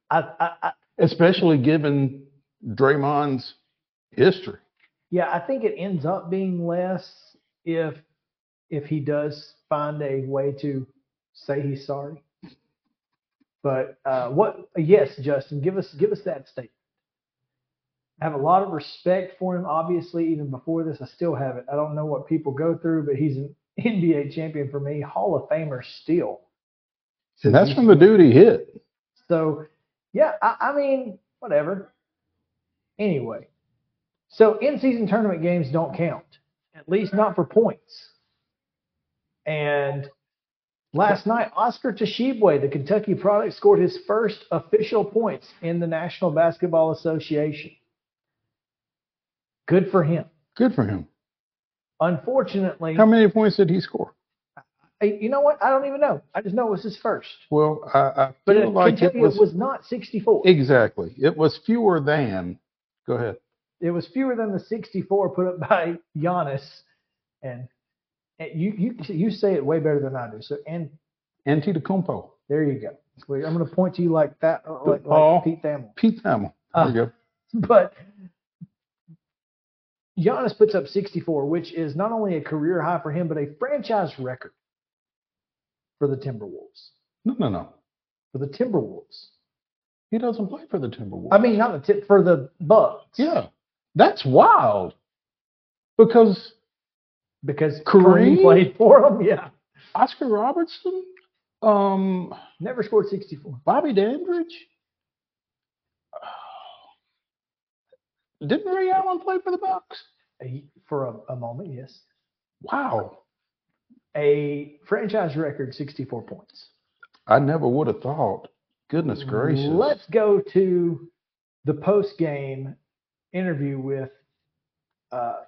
I, I, I especially given Draymond's history. yeah, I think it ends up being less if if he does find a way to say he's sorry. But uh, what? Yes, Justin, give us give us that statement. I have a lot of respect for him. Obviously, even before this, I still have it. I don't know what people go through, but he's an NBA champion for me, Hall of Famer still. And that's from the dude he hit. So, yeah, I, I mean, whatever. Anyway, so in season tournament games don't count, at least not for points. And last night, Oscar Tshiebwe, the Kentucky product, scored his first official points in the National Basketball Association. Good for him. Good for him. Unfortunately, How many points did he score? You know what? I don't even know. I just know it was his first. Well, I, I But like it was, it was not 64. exactly. It was fewer than. Go ahead. it was fewer than the 64 put up by Giannis, and, and you you you say it way better than I do. So and Antetokounmpo. there you go. I'm going to point to you like that, like, like Pete Thamel. Pete Thamel. There Uh, you go. But Giannis puts up 64, which is not only a career high for him, but a franchise record for the Timberwolves. No, no, no. For the Timberwolves. He doesn't play for the Timberwolves. I mean, not the tip for the Bucks. yeah, that's wild. Because because Kareem? Kareem played for them. Yeah, Oscar Robertson, um, never scored 64. Bobby Dandridge. Didn't Ray Allen play for the Bucks? A- For a, a moment, yes. Wow. a franchise record 64 points. I never would have thought. Goodness gracious. Let's go to the post game interview with uh,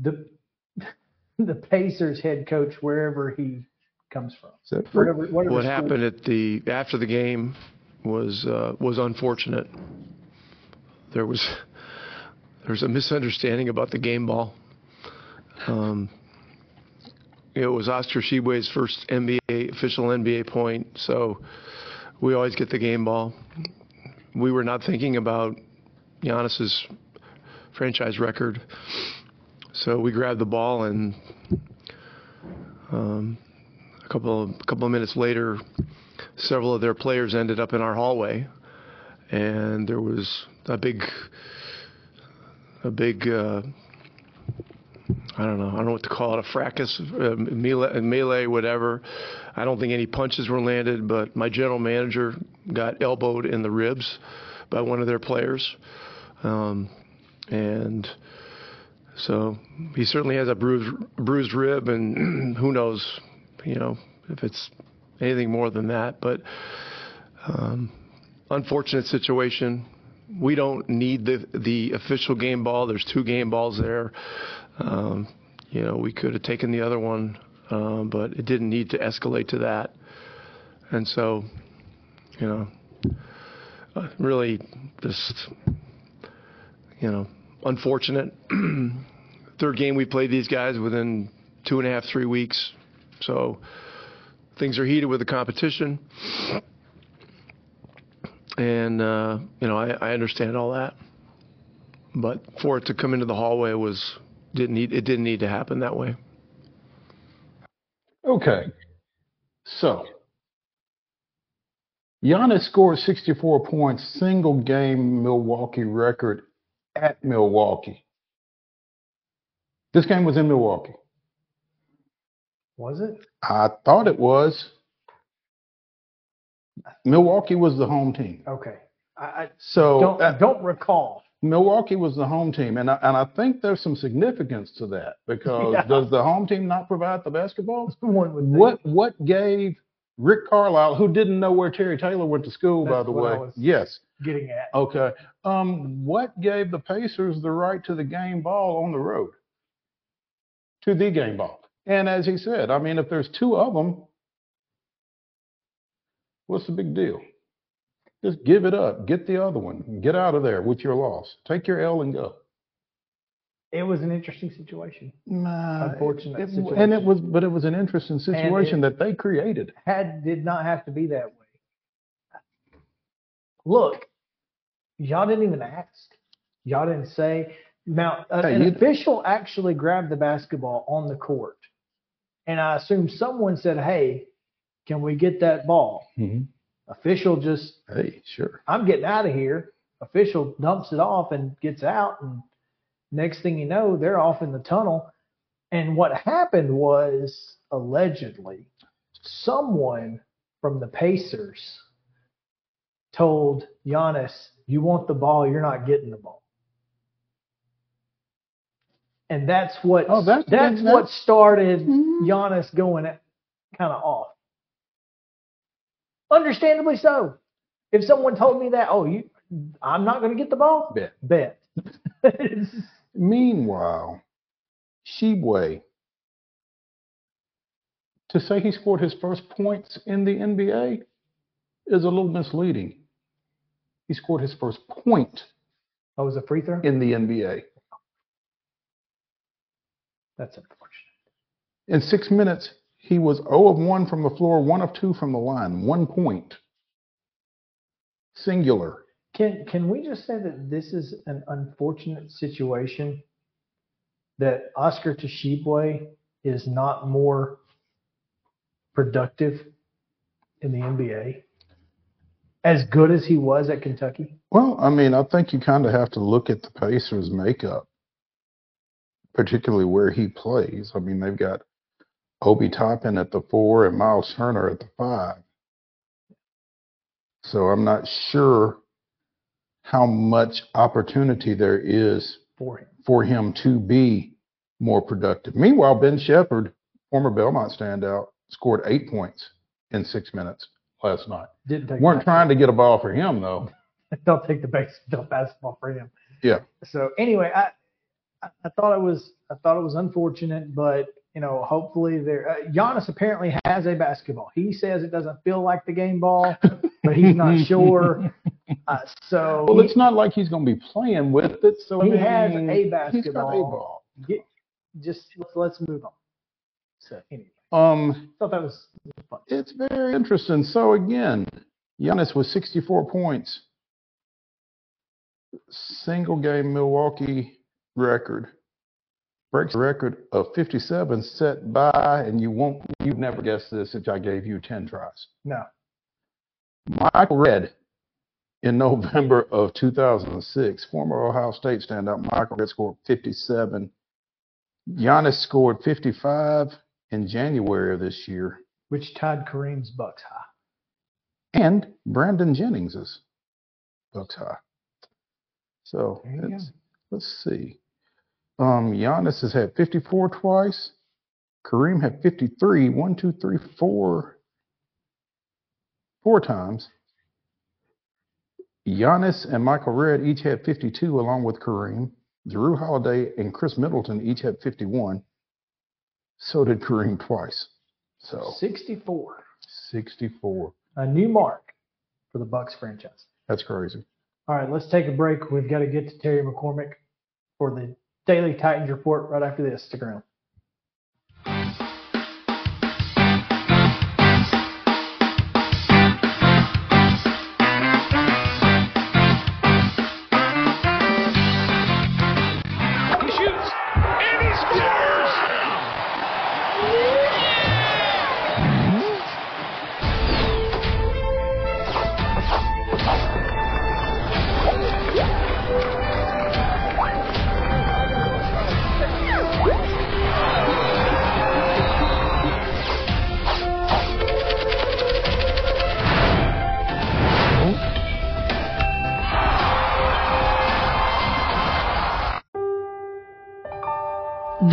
the the Pacers head coach, wherever he comes from. Is? Whatever, whatever what happened at the after the game was uh, was unfortunate. There was there was a misunderstanding about the game ball. Um, it was Oscar Tshiebwe's first NBA official NBA point, so we always get the game ball. We were not thinking about Giannis's franchise record, so we grabbed the ball and um, a couple of, couple of minutes later, several of their players ended up in our hallway, and there was a big, a big, uh, I don't know, I don't know what to call it, a fracas, uh, melee, melee, whatever. I don't think any punches were landed, but my general manager got elbowed in the ribs by one of their players, um, and. So he certainly has a bruised bruised rib, and who knows, you know, if it's anything more than that. But um, unfortunate situation. We don't need the the official game ball. There's two game balls there. Um, you know, we could have taken the other one, um, but it didn't need to escalate to that. And so, you know, uh, really just, you know, unfortunate. Third game we played these guys within two and a half, three weeks. So things are heated with the competition. And, uh, you know, I, I understand all that. But for it to come into the hallway was didn't need it didn't need to happen that way. Okay. So, Giannis scored 64 points, single game Milwaukee record at Milwaukee. This game was in Milwaukee. Was it? I thought it was. Milwaukee was the home team. Okay. I, I So don't uh, don't recall. Milwaukee was the home team, and I, and I think there's some significance to that because Yeah. does the home team not provide the basketballs? One would think. What what gave Rick Carlisle, who didn't know where Terry Taylor went to school, by the I way, yes, getting at? okay, um, what gave the Pacers the right to the game ball on the road, to the game ball? And as he said, I mean, if there's two of them, what's the big deal? Just give it up, get the other one, get out of there with your loss. Take your L and go. It was an interesting situation. Nah, Unfortunate it- situation. and it was, but it was an interesting situation that they created. Had did not have to be that way. Look, y'all didn't even ask. Y'all didn't say. Now, a- Hey, an official actually grabbed the basketball on the court and I assume someone said, "Hey, can we get that ball?" Mhm. Official just, Hey, sure. I'm getting out of here. Official dumps it off and gets out, and next thing you know, they're off in the tunnel. And what happened was allegedly someone from the Pacers told Giannis, "You want the ball? You're not getting the ball." And that's what Oh, that's- that's that's- what started Mhm. Giannis going kind of off. Understandably so. If someone told me that, oh, you, I'm not going to get the ball, Bet. bet. Meanwhile, Tshiebwe, to say he scored his first points in the NBA is a little misleading. He scored his first point oh, was a free throw. in the NBA. That's unfortunate. In six minutes, he was 0 of 1 from the floor, 1 of 2 from the line, one point. Singular. Can can we just say that this is an unfortunate situation that Oscar Tshiebwe is not more productive in the NBA? As good as he was at Kentucky? Well, I mean, I think you kind of have to look at the Pacers' makeup, particularly where he plays. I mean, they've got Obi Toppin at the four and Myles Turner at the five. So I'm not sure how much opportunity there is for him. for him to be more productive. Meanwhile, Ben Sheppard, former Belmont standout, scored eight points in six minutes last night. Didn't take weren't trying to get a ball for him though. Don't take the base the basketball for him. Yeah. So anyway, I, I I thought it was I thought it was unfortunate, but you know, hopefully there. Uh, Giannis apparently has a basketball. He says it doesn't feel like the game ball, but he's not sure. Uh, so Well, he- it's not like he's going to be playing with it. So I He has mean, a He's got a basketball. ball. get, just let's, let's move on. So anyway, Um, thought that was fun. it's very interesting. So again, Giannis with 64 points, single game Milwaukee record breaks the record of 57 set by, and you won't, you'd never guess this if I gave you 10 tries. No, Michael Redd in November of 2006, former Ohio State standout Michael Redd scored 57. Giannis scored 55 in January of this year, which tied Kareem's Bucks high. and Brandon Jennings's Bucks high. So There you it's, let's see. Um, Giannis has had 54 twice. Kareem had 53. One, two, three, four. Four times. Giannis and Michael Redd each had 52, along with Kareem. Jrue Holiday and Khris Middleton each had 51. So did Kareem twice. So 64, 64. a new mark for the Bucks franchise. That's crazy. All right, let's take a break. We've got to get to Terry McCormick for the Daily Titans report right after this. Stick around.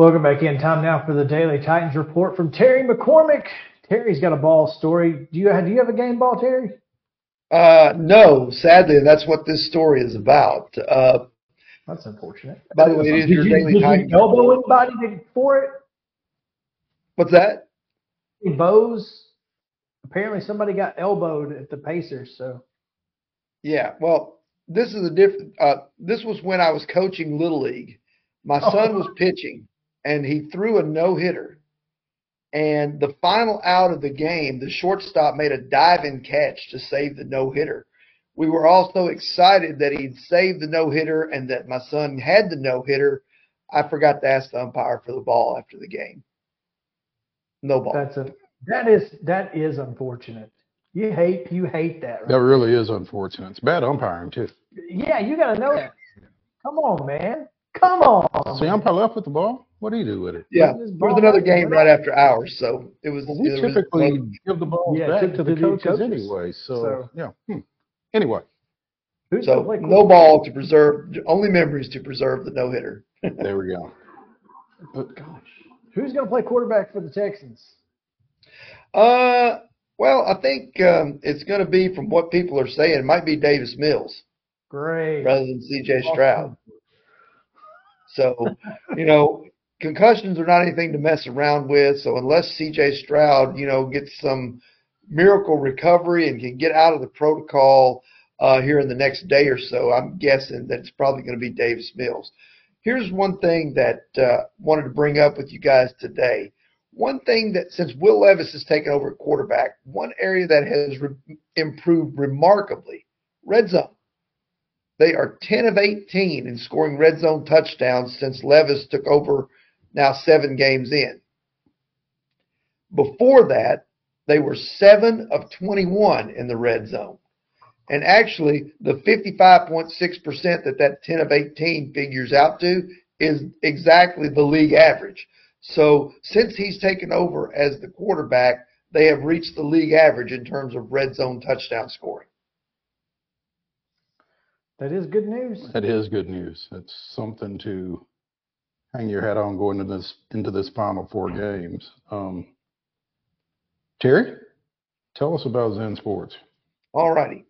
Welcome back in. Time now for the Daily Titans report from Terry McCormick. Terry's got a ball story. Do you have, do you have a game ball, Terry? Uh, no, sadly, that's what this story is about. Uh, That's unfortunate. by the way, it is Did your you, daily did Tiger. you elbow anybody for it? What's that? Bows. Apparently, somebody got elbowed at the Pacers. So Yeah, well, this is a different. Uh, this was when I was coaching little league. My son was pitching, and he threw a no hitter. And the final out of the game, the shortstop made a diving catch to save the no hitter. We were all so excited that he'd saved the no hitter and that my son had the no hitter. I forgot to ask the umpire for the ball after the game. No ball. that's a that is that is unfortunate. You hate you hate that. Right? That really is unfortunate. It's bad umpiring too. Yeah, you got to know that. Come on, man. Come on. See, umpire left with the ball. What do you do with it? Yeah, This there was another game right after ours, so it was. Well, we it was- typically give the balls Yeah, back to- to the the coaches, coaches. anyway. So, So- yeah. Hmm. Anyway, Who's So no ball to preserve, only memories to preserve the no hitter. there we go. But gosh, who's going to play quarterback for the Texans? Uh, well, I think um, it's going to be from what people are saying. It might be Davis Mills Great. rather than C.J. Stroud. So, you know, concussions are not anything to mess around with. So unless C.J. Stroud, you know, gets some miracle recovery and can get out of the protocol uh, here in the next day or so, I'm guessing that it's probably going to be Davis Mills. Here's one thing that uh, wanted to bring up with you guys today. One thing that since Will Levis has taken over at quarterback, one area that has re- improved remarkably, red zone. They are 10 of 18 in scoring red zone touchdowns since Levis took over now seven games in. Before that, they were 7 of 21 in the red zone. And actually, the 55.6% that that 10 of 18 figures out to is exactly the league average. So since he's taken over as the quarterback, they have reached the league average in terms of red zone touchdown scoring. That is good news. That is good news. That's something to hang your hat on going into this into this final four games. Um, Terry, tell us about Zen Sports. All righty.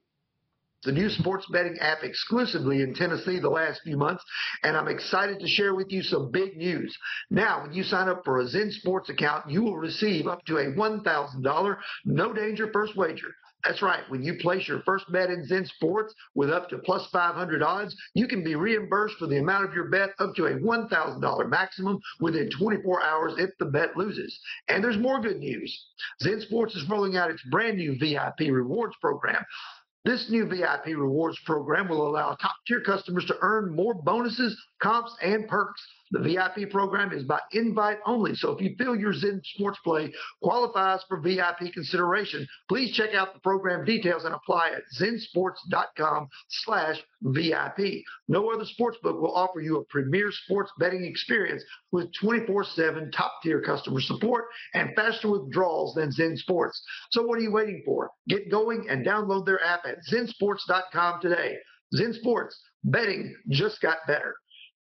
the new sports betting app exclusively in Tennessee the last few months, and I'm excited to share with you some big news. Now, when you sign up for a Zen Sports account, you will receive up to a $1,000 no danger first wager. That's right. When you place your first bet in Zen Sports with up to plus 500 odds, you can be reimbursed for the amount of your bet up to a $1,000 maximum within 24 hours if the bet loses. And there's more good news. Zen Sports is rolling out its brand new VIP rewards program. This new VIP rewards program will allow top tier customers to earn more bonuses, comps, and perks. The VIP program is by invite only, so if you feel your Zen Sports play qualifies for VIP consideration, please check out the program details and apply at zensports.com slash VIP. No other sportsbook will offer you a premier sports betting experience with 24-7 top-tier customer support and faster withdrawals than Zen Sports. So what are you waiting for? Get going and download their app at zensports.com today. Zen Sports, betting just got better.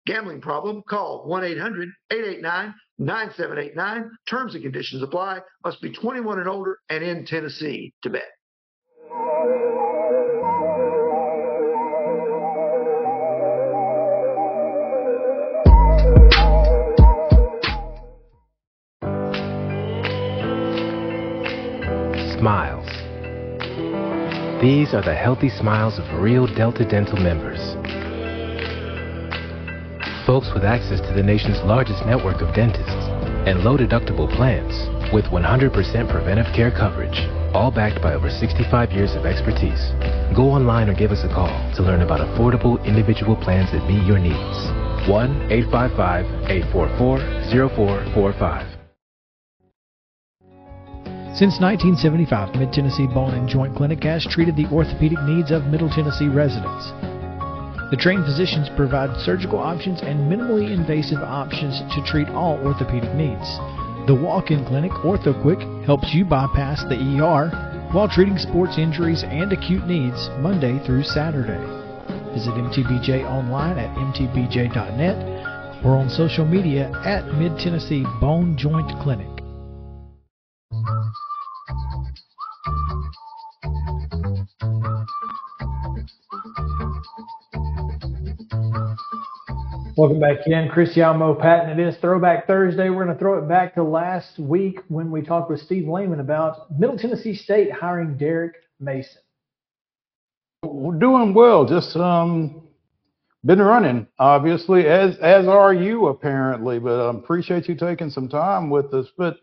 Gambling problem? Call 1-800-889-9789. Terms and conditions apply. Must be 21 and older and in Tennessee to bet. Smiles. These are the healthy smiles of real Delta Dental members. Folks with access to the nation's largest network of dentists and low deductible plans with 100% preventive care coverage, all backed by over 65 years of expertise. Go online or give us a call to learn about affordable individual plans that meet your needs. 1 855 844 0445. Since 1975, Mid Tennessee Bone and Joint Clinic has treated the orthopedic needs of Middle Tennessee residents. The trained physicians provide surgical options and minimally invasive options to treat all orthopedic needs. The walk-in clinic, OrthoQuick, helps you bypass the ER while treating sports injuries and acute needs Monday through Saturday. Visit MTBJ online at mtbj.net or on social media at Mid Tennessee Bone Joint Clinic. Welcome back in. Chris Yalmo, Patton. It is Throwback Thursday. We're going to throw it back to last week when we talked with Steve Lehman about Middle Tennessee State hiring Derek Mason. We're doing well. Just um, been running, obviously, as as are you apparently. But I um, appreciate you taking some time with us. But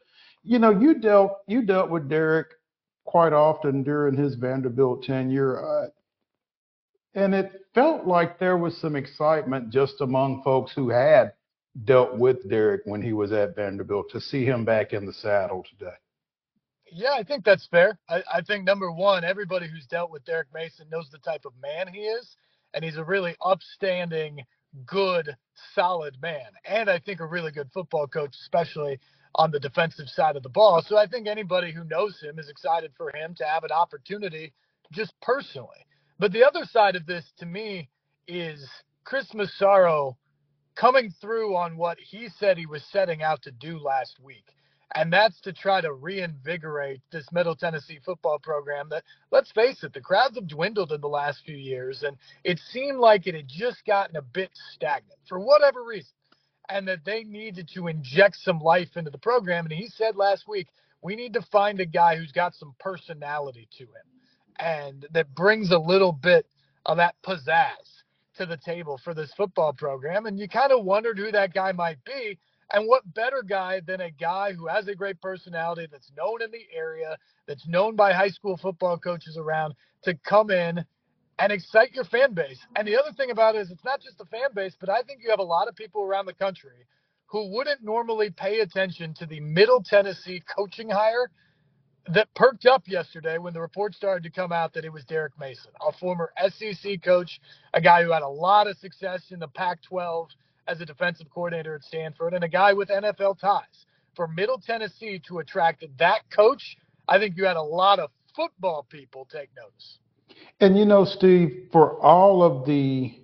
you know, you dealt you dealt with Derek quite often during his Vanderbilt tenure. Uh, and it felt like there was some excitement just among folks who had dealt with Derek when he was at Vanderbilt to see him back in the saddle today. Yeah, I think that's fair. I, I think number one, everybody who's dealt with Derek Mason knows the type of man he is, and he's a really upstanding, good, solid man, and I think a really good football coach, especially on the defensive side of the ball. So I think anybody who knows him is excited for him to have an opportunity just personally. But the other side of this to me is Chris Massaro coming through on what he said he was setting out to do last week. And that's to try to reinvigorate this Middle Tennessee football program that, let's face it, the crowds have dwindled in the last few years. And it seemed like it had just gotten a bit stagnant for whatever reason. And that they needed to inject some life into the program. And he said last week, we need to find a guy who's got some personality to him and that brings a little bit of that pizzazz to the table for this football program. And you kind of wondered who that guy might be. And what better guy than a guy who has a great personality that's known in the area, that's known by high school football coaches around to come in and excite your fan base. And the other thing about it is it's not just the fan base, but I think you have a lot of people around the country who wouldn't normally pay attention to the Middle Tennessee coaching hire that perked up yesterday when the report started to come out that it was Derek Mason, a former SEC coach, a guy who had a lot of success in the Pac 12 as a defensive coordinator at Stanford, and a guy with NFL ties. For Middle Tennessee to attract that coach, I think you had a lot of football people take notice. And you know, Steve, for all of the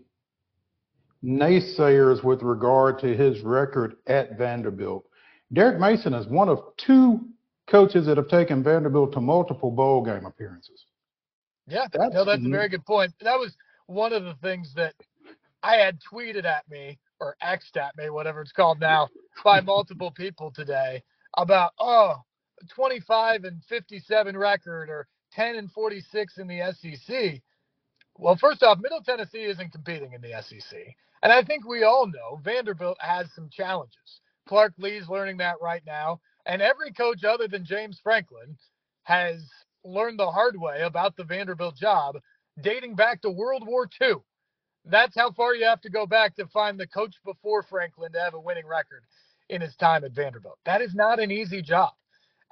naysayers with regard to his record at Vanderbilt, Derek Mason is one of two coaches that have taken Vanderbilt to multiple bowl game appearances. Yeah, that's, no, that's a very good point. That was one of the things that I had tweeted at me or X'd at me, whatever it's called now, by multiple people today about, oh, 25 and 57 record or 10 and 46 in the SEC. Well, first off, Middle Tennessee isn't competing in the SEC. And I think we all know Vanderbilt has some challenges. Clark Lea's learning that right now. And every coach other than James Franklin has learned the hard way about the Vanderbilt job dating back to World War II. That's how far you have to go back to find the coach before Franklin to have a winning record in his time at Vanderbilt. That is not an easy job.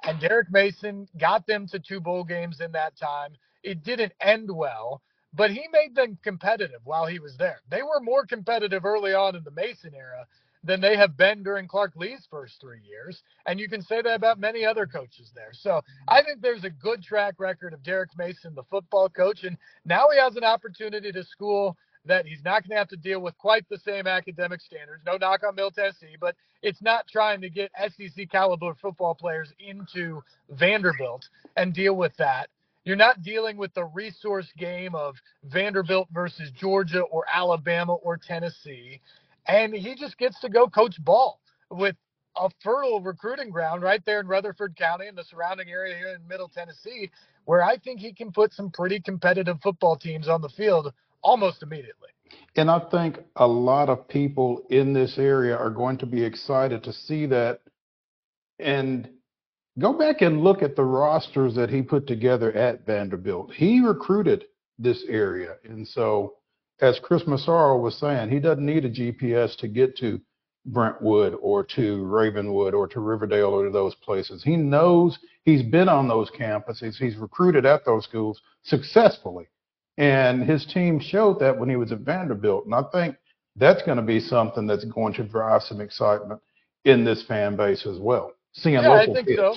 And Derek Mason got them to two bowl games in that time. It didn't end well, but he made them competitive while he was there. They were more competitive early on in the Mason era than they have been during Clark Lea's first three years. And you can say that about many other coaches there. So I think there's a good track record of Derek Mason, the football coach. And now he has an opportunity to school that he's not going to have to deal with quite the same academic standards. No knock on Middle Tennessee, but it's not trying to get SEC caliber football players into Vanderbilt and deal with that. You're not dealing with the resource game of Vanderbilt versus Georgia or Alabama or Tennessee and he just gets to go coach ball with a fertile recruiting ground right there in Rutherford County and the surrounding area here in Middle Tennessee, where I think he can put some pretty competitive football teams on the field almost immediately. And I think a lot of people in this area are going to be excited to see that. And go back and look at the rosters that he put together at Vanderbilt. He recruited this area. And so as Chris Massaro was saying, he doesn't need a GPS to get to Brentwood or to Ravenwood or to Riverdale or to those places. He knows he's been on those campuses. He's recruited at those schools successfully. And his team showed that when he was at Vanderbilt. And I think that's going to be something that's going to drive some excitement in this fan base as well. Seeing yeah, local I think kids. so.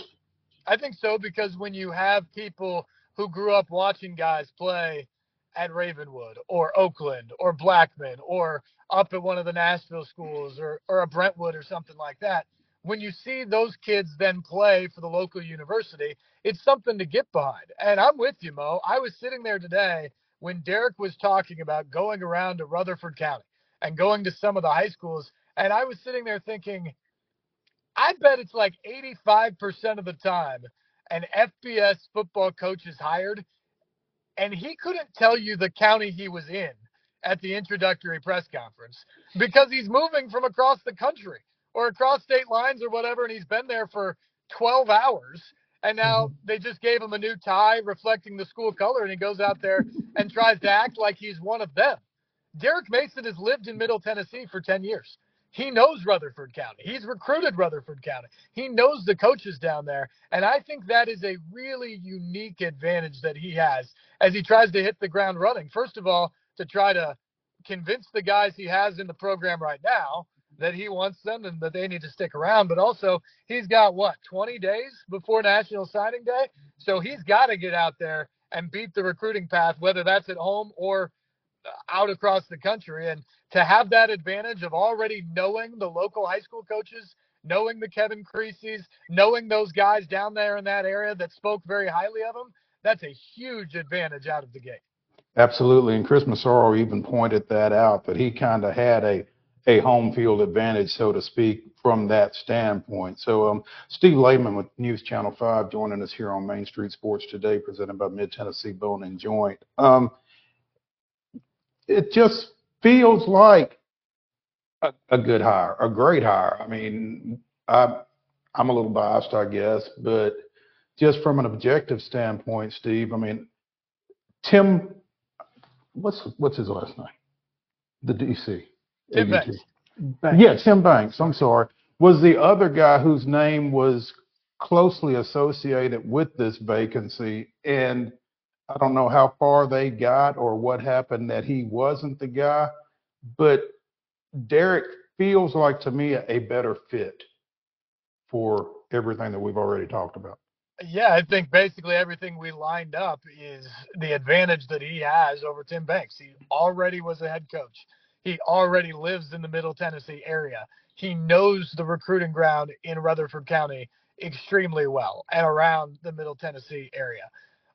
I think so because when you have people who grew up watching guys play at Ravenwood or Oakland or Blackman or up at one of the Nashville schools or, or a Brentwood or something like that. When you see those kids then play for the local university, it's something to get behind. And I'm with you, Mo. I was sitting there today when Derek was talking about going around to Rutherford County and going to some of the high schools. And I was sitting there thinking, I bet it's like 85% of the time an FBS football coach is hired, and he couldn't tell you the county he was in at the introductory press conference because he's moving from across the country or across state lines or whatever, and he's been there for 12 hours. And now mm-hmm. they just gave him a new tie reflecting the school color, and he goes out there and tries to act like he's one of them. Derek Mason has lived in Middle Tennessee for 10 years. He knows Rutherford County. He's recruited Rutherford County. He knows the coaches down there. And I think that is a really unique advantage that he has as he tries to hit the ground running. First of all, to try to convince the guys he has in the program right now that he wants them and that they need to stick around. But also, he's got what, 20 days before National Signing Day? So he's got to get out there and beat the recruiting path, whether that's at home or out across the country. And to have that advantage of already knowing the local high school coaches, knowing the Kevin Creasy's, knowing those guys down there in that area that spoke very highly of him, that's a huge advantage out of the gate. Absolutely. And Chris Massaro even pointed that out, that he kind of had a, a home field advantage, so to speak, from that standpoint. So, um, Steve Lehman with News Channel 5 joining us here on Main Street Sports today, presented by Mid Tennessee Bone and Joint. Um, it just feels like a, a good hire, a great hire. I mean, I, I'm a little biased, I guess, but just from an objective standpoint, Steve, I mean, Tim, what's what's his last name? The DC. Tim Banks. Banks. Yeah, Tim Banks. I'm sorry. Was the other guy whose name was closely associated with this vacancy, and I don't know how far they got or what happened that he wasn't the guy, but Derek feels like to me a better fit for everything that we've already talked about. Yeah, I think basically everything we lined up is the advantage that he has over Tim Banks. He already was a head coach. He already lives in the Middle Tennessee area. He knows the recruiting ground in Rutherford County extremely well and around the Middle Tennessee area.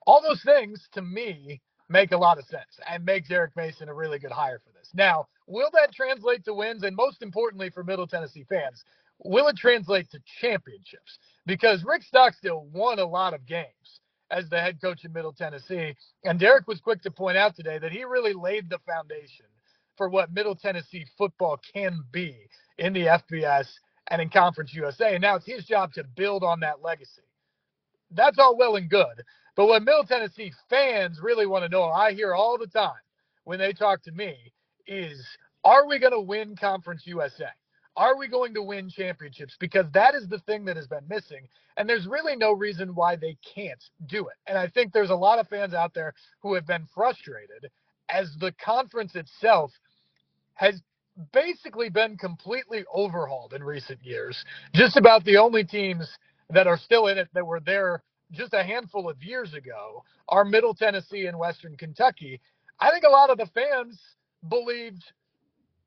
All those things to me make a lot of sense and makes Derek Mason a really good hire for this. Now, will that translate to wins? And most importantly for Middle Tennessee fans, will it translate to championships? Because Rick Stockstill won a lot of games as the head coach in Middle Tennessee. And Derek was quick to point out today that he really laid the foundation for what Middle Tennessee football can be in the FBS and in Conference USA. And now it's his job to build on that legacy. That's all well and good. But what Middle Tennessee fans really want to know, I hear all the time when they talk to me, is are we going to win Conference USA? Are we going to win championships? Because that is the thing that has been missing. And there's really no reason why they can't do it. And I think there's a lot of fans out there who have been frustrated as the conference itself has basically been completely overhauled in recent years. Just about the only teams that are still in it that were there just a handful of years ago are Middle Tennessee and Western Kentucky. I think a lot of the fans believed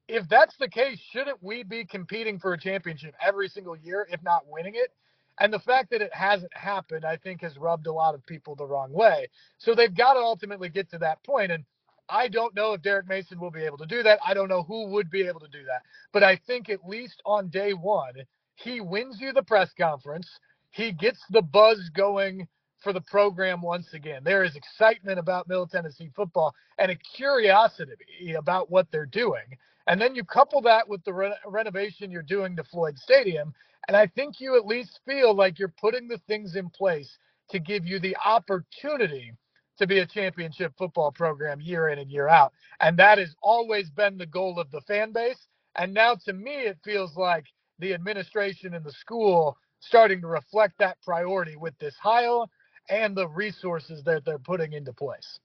if that's the case, shouldn't we be competing for a championship every single year, if not winning it? And the fact that it hasn't happened, I think, has rubbed a lot of people the wrong way. So they've got to ultimately get to that point. And I don't know if Derek Mason will be able to do that. I don't know who would be able to do that. But I think at least on day one, he wins you the press conference. He gets the buzz going for the program once again. There is excitement about Middle Tennessee football and a curiosity about what they're doing. And then you couple that with the re- renovation you're doing to Floyd Stadium, and I think you at least feel like you're putting the things in place to give you the opportunity to be a championship football program year in and year out. And that has always been the goal of the fan base. And now to me, it feels like the administration and the school starting to reflect that priority with this hire and the resources that they're putting into place.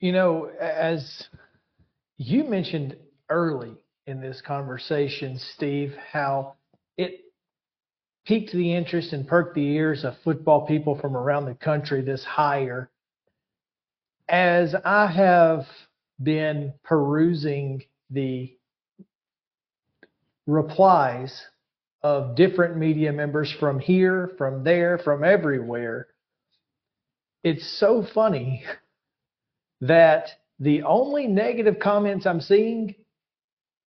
You know, as you mentioned early in this conversation, Steve, how it piqued the interest and perked the ears of football people from around the country, this hire. As I have been perusing the replies of different media members from here, from there, from everywhere, it's so funny that The only negative comments I'm seeing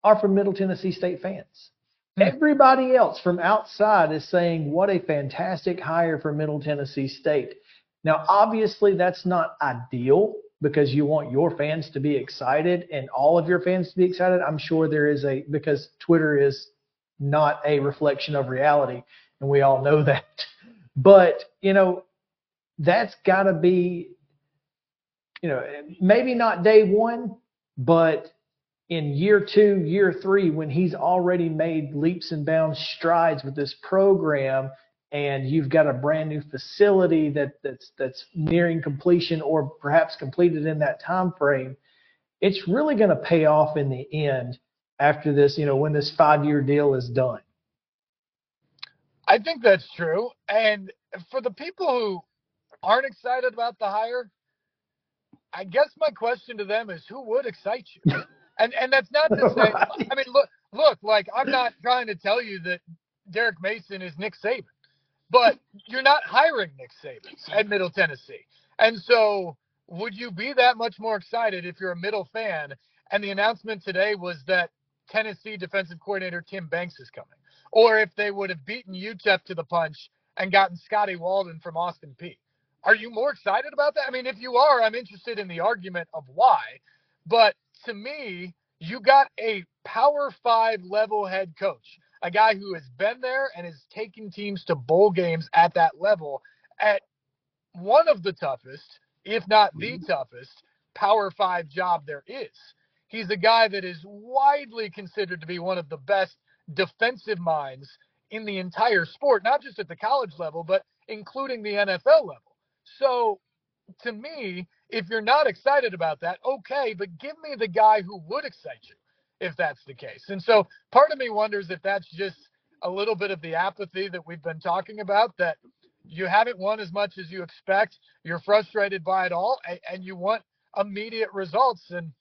are from Middle Tennessee State fans. Hmm. Everybody else from outside is saying, what a fantastic hire for Middle Tennessee State. Now, obviously, that's not ideal because you want your fans to be excited and all of your fans to be excited. I'm sure there is a, because Twitter is not a reflection of reality, and we all know that. But, you know, that's got to be, you know, maybe not day one, but in year two, year three, when he's already made leaps and bounds strides with this program, and you've got a brand new facility that that's that's nearing completion or perhaps completed in that time frame, it's really going to pay off in the end after this. You know, when this five-year deal is done. I think that's true, and for the people who aren't excited about the hire, I guess my question to them is, who would excite you? And and that's not to say. I mean, look, look. Like I'm not trying to tell you that Derek Mason is Nick Saban, but you're not hiring Nick Saban at Middle Tennessee. And so, would you be that much more excited if you're a Middle fan? And the announcement today was that Tennessee defensive coordinator Tim Banks is coming, or if they would have beaten UTEP to the punch and gotten Scotty Walden from Austin Peay. Are you more excited about that? I mean, if you are, I'm interested in the argument of why. But to me, you got a power five level head coach, a guy who has been there and is taking teams to bowl games at that level at one of the toughest, if not the mm-hmm. toughest, power five job there is. He's a guy that is widely considered to be one of the best defensive minds in the entire sport, not just at the college level, but including the NFL level. So to me, if you're not excited about that, okay, but give me the guy who would excite you if that's the case. And so part of me wonders if that's just a little bit of the apathy that we've been talking about that you haven't won as much as you expect, you're frustrated by it all, and, and you want immediate results. And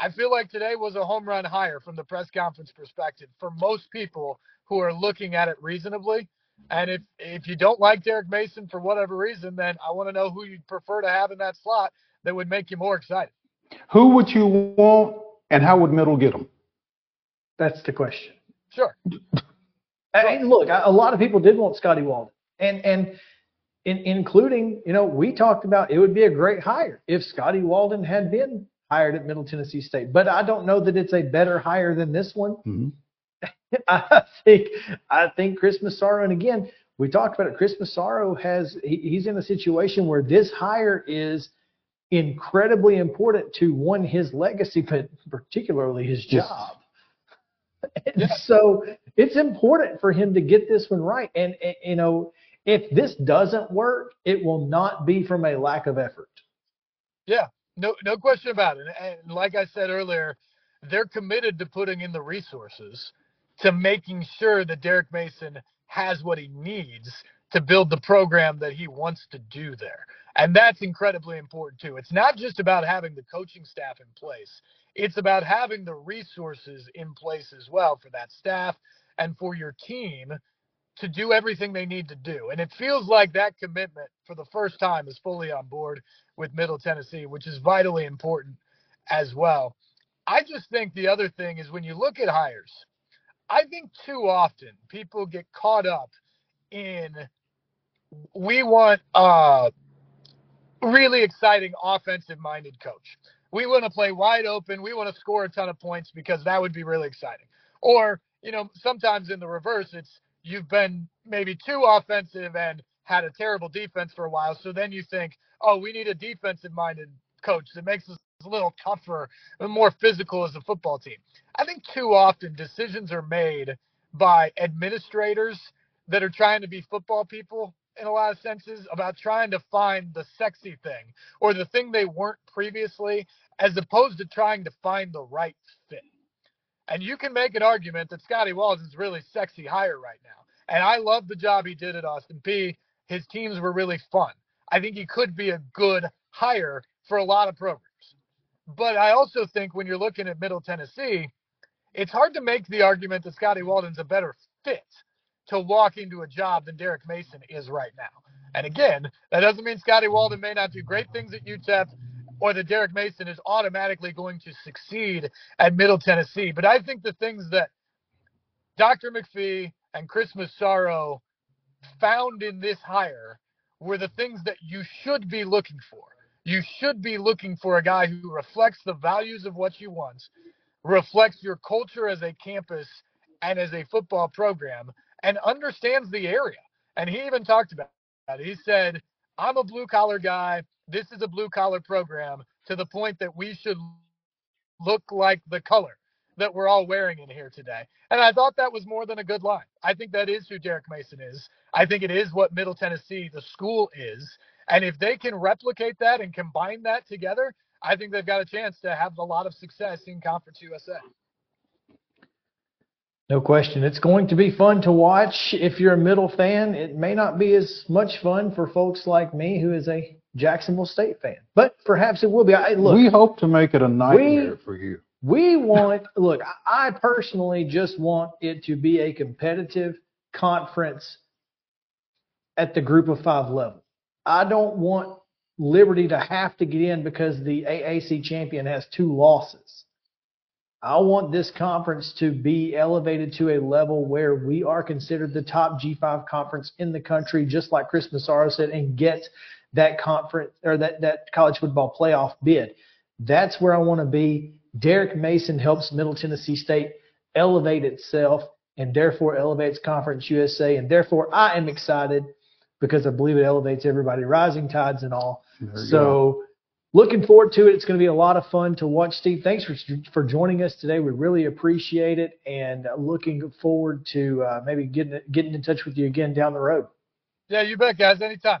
I feel like today was a home run hire from the press conference perspective for most people who are looking at it reasonably. And if if you don't like Derek Mason for whatever reason, then I want to know who you'd prefer to have in that slot that would make you more excited. Who would you want, and how would Middle get them? That's the question. Sure. And look, a lot of people did want Scotty Walden, and and in, including, you know, we talked about it would be a great hire if Scotty Walden had been hired at Middle Tennessee State. But I don't know that it's a better hire than this one. Mm-hmm. I think I think Chris Massaro, and again, we talked about it. Chris Massaro has he, he's in a situation where this hire is incredibly important to one his legacy, but particularly his job. And so it's important for him to get this one right. And, and you know, if this doesn't work, it will not be from a lack of effort. Yeah, no, no question about it. And like I said earlier, they're committed to putting in the resources to making sure that Derek Mason has what he needs to build the program that he wants to do there. And that's incredibly important too. It's not just about having the coaching staff in place. It's about having the resources in place as well for that staff and for your team to do everything they need to do. And it feels like that commitment for the first time is fully on board with Middle Tennessee, which is vitally important as well. I just think the other thing is when you look at hires, I think too often people get caught up in we want a really exciting offensive minded coach. We want to play wide open. We want to score a ton of points because that would be really exciting. Or, you know, sometimes in the reverse, it's you've been maybe too offensive and had a terrible defense for a while. So then you think, oh, we need a defensive minded coach that makes us a little tougher and more physical as a football team. I think too often decisions are made by administrators that are trying to be football people in a lot of senses about trying to find the sexy thing or the thing they weren't previously as opposed to trying to find the right fit. And you can make an argument that Scotty Walden's really sexy hire right now. And I love the job he did at Austin Peay His teams were really fun. I think he could be a good hire for a lot of programs. But I also think when you're looking at Middle Tennessee, it's hard to make the argument that Scotty Walden's a better fit to walk into a job than Derek Mason is right now. And again, that doesn't mean Scotty Walden may not do great things at UTEP or that Derek Mason is automatically going to succeed at Middle Tennessee. But I think the things that Dr. McPhee and Chris Massaro found in this hire were the things that you should be looking for. You should be looking for a guy who reflects the values of what you want, reflects your culture as a campus and as a football program, and understands the area. And he even talked about it. He said, I'm a blue collar guy. This is a blue collar program to the point that we should look like the color that we're all wearing in here today. And I thought that was more than a good line. I think that is who Derek Mason is. I think it is what Middle Tennessee, the school, is. And if they can replicate that and combine that together, I think they've got a chance to have a lot of success in Conference USA. No question. It's going to be fun to watch. If you're a middle fan, it may not be as much fun for folks like me who is a Jacksonville State fan, but perhaps it will be. I, look, we hope to make it a nightmare we, for you. We want, look, I personally just want it to be a competitive conference at the group of five level. I don't want Liberty to have to get in because the AAC champion has two losses. I want this conference to be elevated to a level where we are considered the top G5 conference in the country, just like Chris Massaro said, and get that conference or that, that college football playoff bid. That's where I want to be. Derek Mason helps Middle Tennessee State elevate itself and therefore elevates Conference USA. And therefore, I am excited because I believe it elevates everybody, rising tides and all. So, go. looking forward to it. It's going to be a lot of fun to watch. Steve, thanks for for joining us today. We really appreciate it, and looking forward to uh, maybe getting getting in touch with you again down the road. Yeah, you bet, guys. Anytime.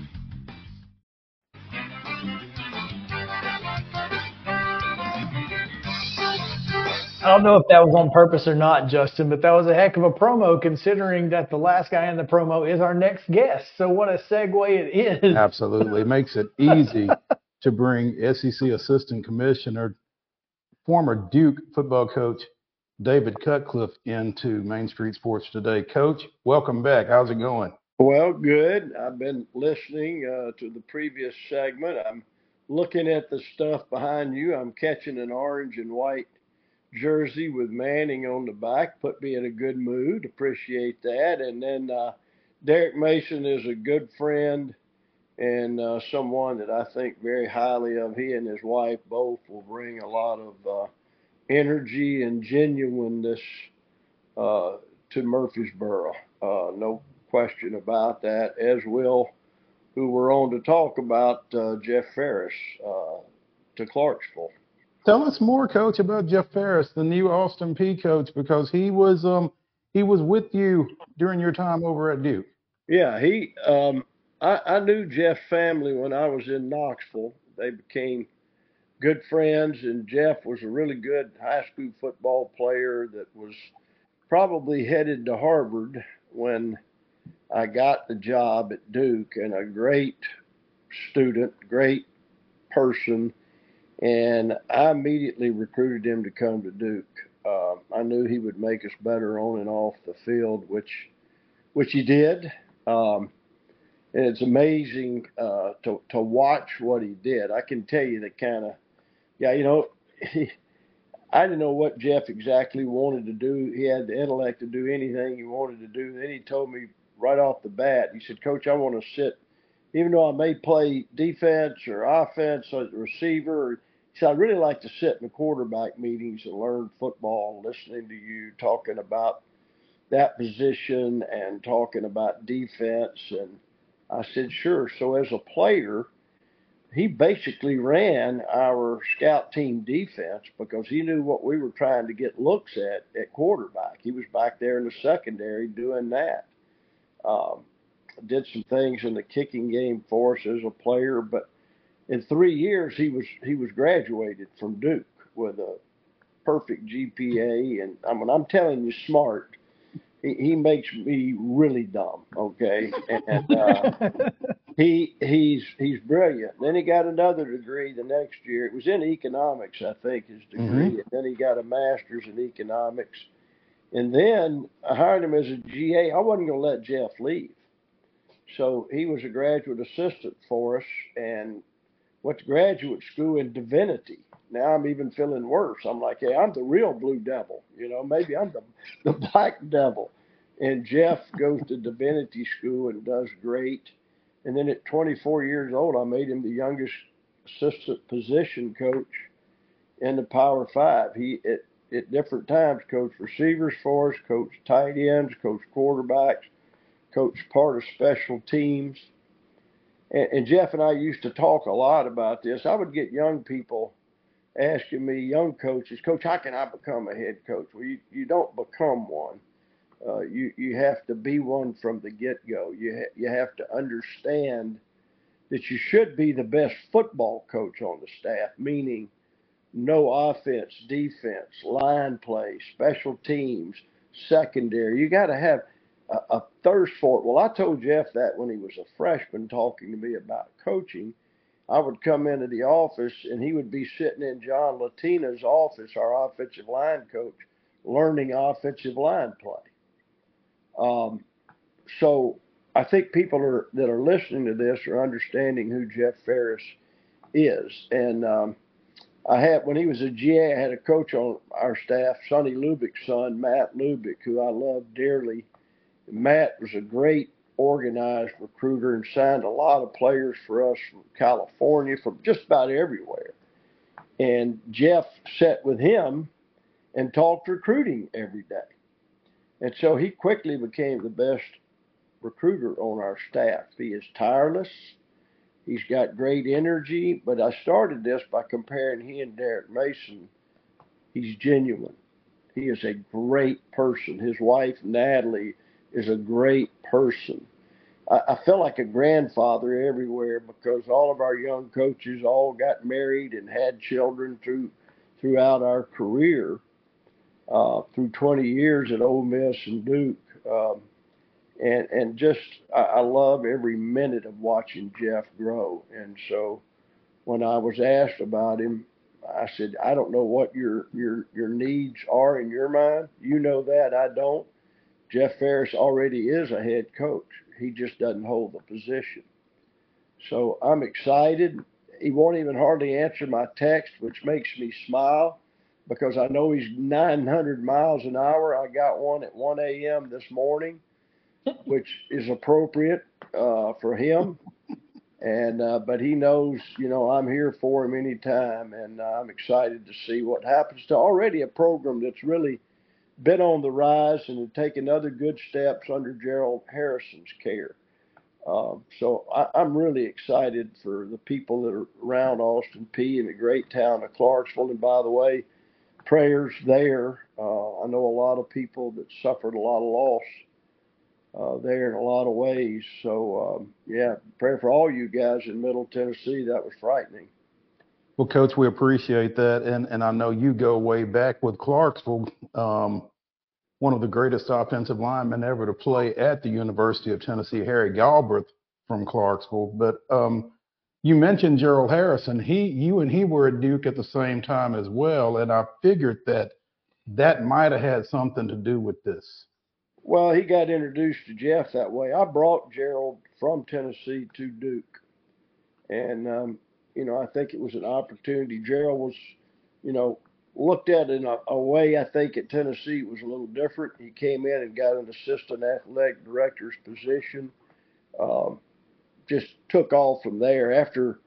I don't know if that was on purpose or not, Justin, but that was a heck of a promo considering that the last guy in the promo is our next guest. So what a segue it is. Absolutely. It makes it easy to bring SEC Assistant Commissioner, former Duke football coach David Cutcliffe into Main Street Sports today. Coach, welcome back. How's it going? Well, good. I've been listening uh, to the previous segment. I'm looking at the stuff behind you. I'm catching an orange and white jersey with Manning on the back put me in a good mood. Appreciate that. And then uh, Derek Mason is a good friend and uh, someone that I think very highly of. He and his wife both will bring a lot of uh, energy and genuineness uh, to Murfreesboro. Uh, no question about that. As will who we're on to talk about uh, Jeff Faris to Clarksville. Tell us more, Coach, about Jeff Faris, the new Austin Peay coach, because he was um he was with you during your time over at Duke. Yeah, he um I, I knew Jeff's family when I was in Knoxville. They became good friends, and Jeff was a really good high school football player that was probably headed to Harvard when I got the job at Duke, and a great student, great person and I immediately recruited him to come to Duke. Uh, I knew he would make us better on and off the field, which which he did. Um, and it's amazing uh, to to watch what he did. I can tell you the kind of yeah, you know, I didn't know what Jeff exactly wanted to do. He had the intellect to do anything he wanted to do. Then he told me right off the bat, he said, Coach, I want to sit, even though I may play defense or offense or receiver. He said, I'd really like to sit in the quarterback meetings and learn football, listening to you talking about that position and talking about defense. And I said, sure. So as a player, he basically ran our scout team defense because he knew what we were trying to get looks at at quarterback. He was back there in the secondary doing that. Um, did some things in the kicking game for us as a player, but in three years he was he was graduated from Duke with a perfect GPA, and I mean I'm telling you, smart he, he makes me really dumb. Okay, and uh, he he's he's brilliant. Then he got another degree the next year. It was in economics, I think, his degree. Mhm. And then he got a master's in economics. And then I hired him as a GA. I wasn't going to let Jeff leave. So he was a graduate assistant for us and went to graduate school in divinity. Now I'm even feeling worse. I'm like, hey, I'm the real blue devil. You know, maybe I'm the, the black devil. And Jeff goes to divinity school and does great. And then at 24 years old, I made him the youngest assistant position coach in the Power Five. He at, at different times coached receivers for us, coached tight ends, coached quarterbacks, coached part of special teams. And, and Jeff and I used to talk a lot about this. I would get young people asking me, young coaches, Coach, how can I become a head coach? Well, you, you don't become one. Uh, you you have to be one from the get go. You ha- you have to understand that you should be the best football coach on the staff, meaning no offense, defense, line play, special teams, secondary. You got to have a, a thirst for it. Well, I told Jeff that when he was a freshman talking to me about coaching. I would come into the office and he would be sitting in John Latina's office, our offensive line coach, learning offensive line play. Um, so I think people are that are listening to this are understanding who Jeff Faris is. And um, I had when he was a GA, I had a coach on our staff, Sonny Lubick's son, Matt Lubick, who I love dearly. Matt was a great organized recruiter and signed a lot of players for us from California, from just about everywhere. And Jeff sat with him and talked recruiting every day. And so he quickly became the best recruiter on our staff. He is tireless. He's got great energy. But I started this by comparing he and Derek Mason. He's genuine. He is a great person. His wife, Natalie, is a great person. I, I feel like a grandfather everywhere because all of our young coaches all got married and had children through throughout our career, uh, through 20 years at Ole Miss and Duke. Um, and and just I, I love every minute of watching Jeff grow. And so when I was asked about him, I said, I don't know what your your your needs are in your mind. You know that I don't. Jeff Faris already is a head coach. He just doesn't hold the position. So I'm excited. He won't even hardly answer my text, which makes me smile because I know he's 900 miles an hour. I got one at 1 a.m. this morning, which is appropriate uh, for him. And uh, but he knows, you know, I'm here for him anytime, and uh, I'm excited to see what happens to already a program that's really been on the rise and have taken other good steps under Gerald Harrison's care. Um, so I, I'm really excited for the people that are around Austin Peay and the great town of Clarksville. And by the way, prayers there. Uh, I know a lot of people that suffered a lot of loss uh, there in a lot of ways. So um, yeah, prayer for all you guys in Middle Tennessee. That was frightening. Well, Coach, we appreciate that, and and I know you go way back with Clarksville, um, one of the greatest offensive linemen ever to play at the University of Tennessee, Harry Galbraith from Clarksville. But um, you mentioned Gerald Harrison. He, you and he were at Duke at the same time as well, and I figured that that might have had something to do with this. Well, he got introduced to Jeff that way. I brought Gerald from Tennessee to Duke, and um, you know I think it was an opportunity. Gerald was, you know, looked at in a, a way I think at Tennessee was a little different. He came in and got an assistant athletic director's position. Um, just took off from there. After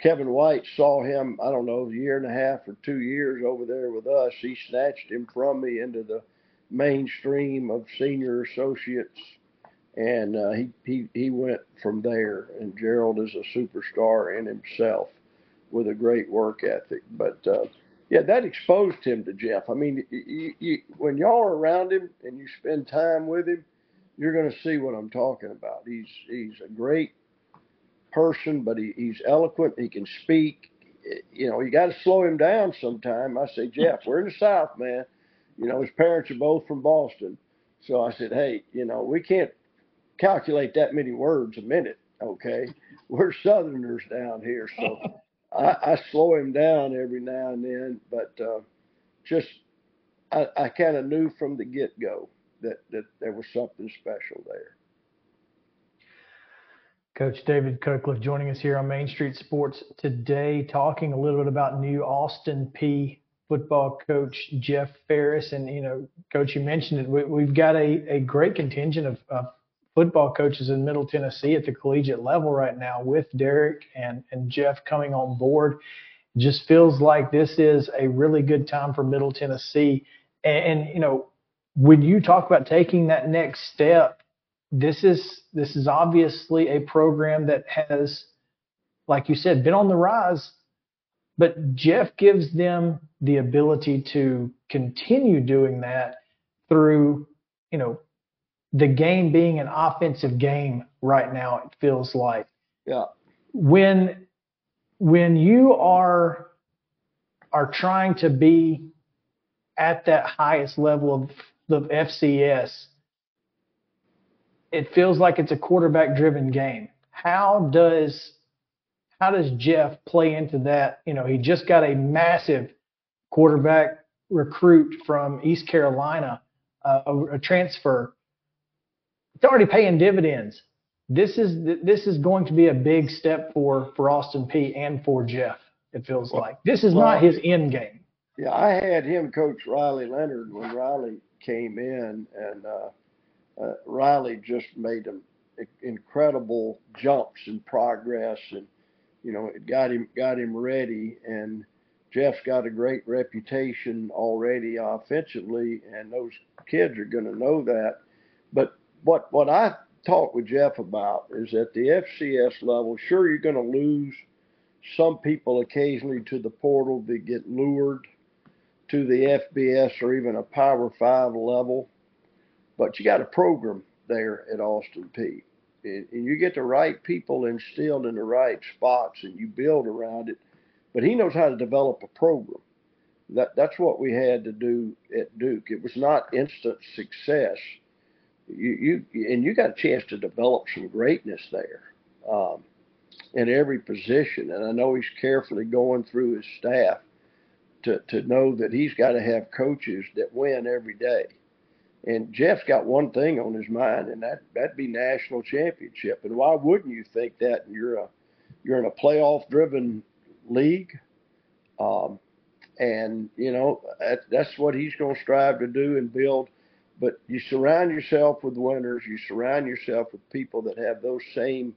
Kevin White saw him, I don't know, a year and a half or two years over there with us, he snatched him from me into the mainstream of senior associates, and uh, he he he went from there. And Gerald is a superstar in himself with a great work ethic. But uh, yeah, that exposed him to Jeff. I mean, you, you, when y'all are around him and you spend time with him, you're going to see what I'm talking about. He's he's a great person, but he, he's eloquent. He can speak. You know, you got to slow him down sometime. I say, Jeff, we're in the South, man. You know, his parents are both from Boston. So I said, hey, you know, we can't calculate that many words a minute, okay? We're Southerners down here. So I, I slow him down every now and then, but uh, just I, I kind of knew from the get go that, that there was something special there. Coach David Cutcliffe joining us here on Main Street Sports today, talking a little bit about new Austin Peay football coach Jeff Faris. And, you know, Coach, you mentioned it. We, have got a, a great contingent of, of, football coaches in Middle Tennessee at the collegiate level right now with Derek and, and Jeff coming on board. Just feels like this is a really good time for Middle Tennessee. And, and you know, when you talk about taking that next step, this is this is obviously a program that has, like you said, been on the rise. But Jeff gives them the ability to continue doing that through, you know, the game being an offensive game right now. It feels like. Yeah. When when you are are trying to be at that highest level of the FCS, it feels like it's a quarterback driven game. How does how does Jeff play into that? You know, he just got a massive quarterback recruit from East Carolina, uh, a, a transfer. It's already paying dividends. This is this is going to be a big step for for Austin Peay and for Jeff. It feels like this is well, not his end game. Yeah, I had him coach Riley Leonard when Riley came in, and uh, uh, Riley just made him incredible jumps in progress, and you know it got him got him ready. And Jeff's got a great reputation already offensively, and those kids are going to know that. But what what I talked with Jeff about is at the FCS level, sure you're going to lose some people occasionally to the portal that get lured to the FBS or even a Power Five level, but you got a program there at Austin Peay. And you get the right people instilled in the right spots and you build around it. But he knows how to develop a program. That that's what we had to do at Duke. It was not instant success. You you and you got a chance to develop some greatness there um, in every position. And I know he's carefully going through his staff to, to know that he's got to have coaches that win every day. And Jeff's got one thing on his mind, and that that'd be national championship. And why wouldn't you think that? You're a you're in a playoff driven league, um, and you know that, that's what he's going to strive to do and build. But you surround yourself with winners. You surround yourself with people that have those same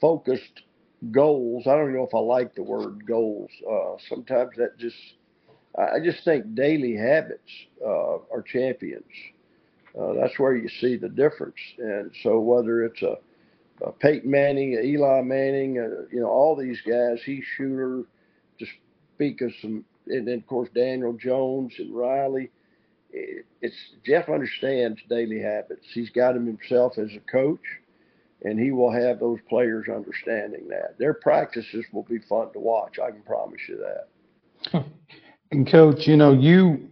focused goals. I don't know if I like the word goals. Uh, sometimes that just I just think daily habits uh, are champions. Uh, that's where you see the difference. And so whether it's a, a Peyton Manning, a Eli Manning, uh, you know, all these guys, he's shooter, to speak of some, and then of course Daniel Jones and Riley. It's Jeff understands daily habits. He's got him himself as a coach, and he will have those players understanding that. Their practices will be fun to watch. I can promise you that. And coach, you know, you